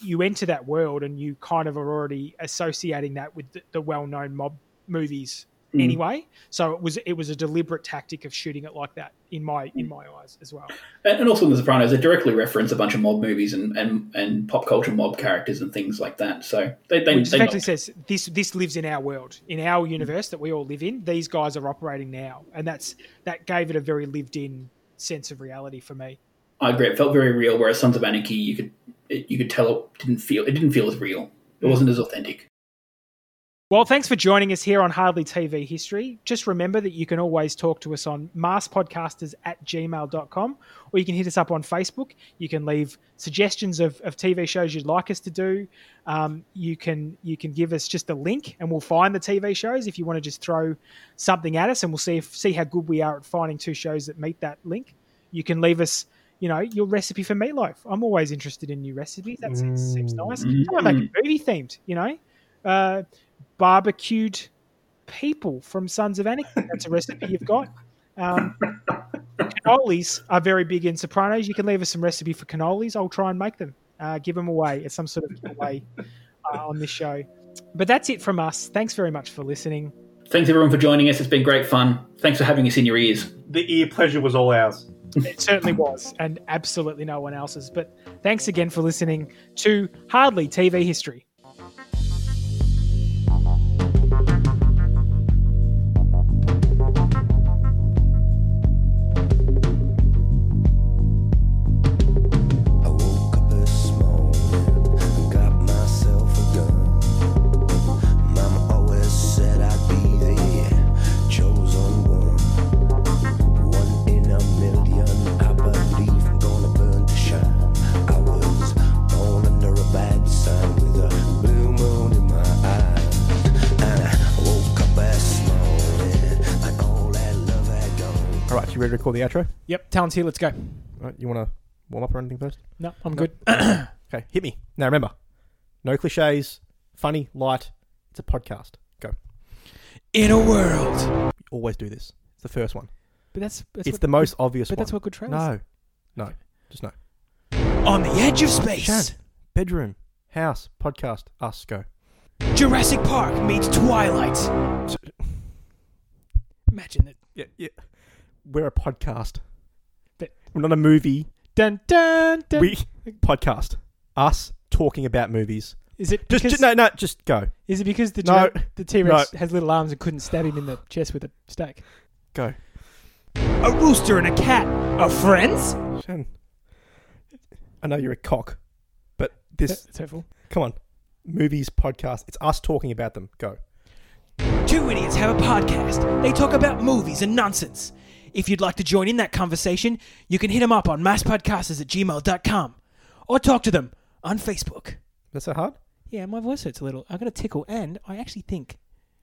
you enter that world and you kind of are already associating that with the, the well known mob movies Mm. anyway. So it was it was a deliberate tactic of shooting it like that in my in my eyes as well. and, and also in The Sopranos, they directly reference a bunch of mob movies and, and, and pop culture mob characters and things like that. So they they, Which they effectively says this this lives in our world, in Mm. our universe that we all live in. These guys are operating now, and that's that gave it a very lived in sense of reality for me. I agree. It felt very real. Whereas Sons of Anarchy, you could it, you could tell it didn't feel it didn't feel as real. It wasn't as authentic. Well, thanks for joining us here on Hardly TV History. Just remember that you can always talk to us on masspodcasters at gmail.com or you can hit us up on Facebook. You can leave suggestions of, of TV shows you'd like us to do. Um, you can you can give us just a link and we'll find the TV shows if you want to just throw something at us and we'll see if, see how good we are at finding two shows that meet that link. You can leave us you know, your recipe for meatloaf. I'm always interested in new recipes. That seems, seems nice. Mm. Make it movie themed, you know. Uh, barbecued people from Sons of Anarchy. That's a recipe you've got. Um, cannolis are very big in Sopranos. You can leave us some recipe for cannolis. I'll try and make them. Uh, give them away as some sort of giveaway uh, on this show. But that's it from us. Thanks very much for listening. Thanks everyone for joining us. It's been great fun. Thanks for having us in your ears. The ear pleasure was all ours. It certainly was, and absolutely no one else's. But thanks again for listening to Hardly TV History. Talon's here. Let's go. Right, you want to warm up or anything first? No, I'm good. Okay, hit me. Now remember, no cliches, funny, light. It's a podcast. Go. In a world. Always do this. It's the first one. But that's, that's it's what, the most obvious But one. that's what good trailers. No, no, just no. On the edge of space. Shan, bedroom, house, podcast, us. Go. Jurassic Park meets Twilight. Imagine that. Yeah, yeah. We're a podcast. But- We're not a movie. Dun dun dun. We podcast. Us talking about movies. is it Just, because, just no, no. Just go. Is it because the No. Jura- the T Rex has little arms and couldn't stab him in the chest with a stake? Go. A rooster and a cat are friends. Shan. I know you're a cock, but this. That's hurtful. Come on. Movies, podcast. It's us talking about them. Go. Two idiots have a podcast. They talk about movies and nonsense. If you'd like to join in that conversation, you can hit them up on masspodcasters at gmail.com or talk to them on Facebook. That's so hard? Yeah, my voice hurts a little. I got a tickle, and I actually think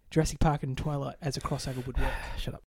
Jurassic Park and Twilight as a crossover would work. Shut up.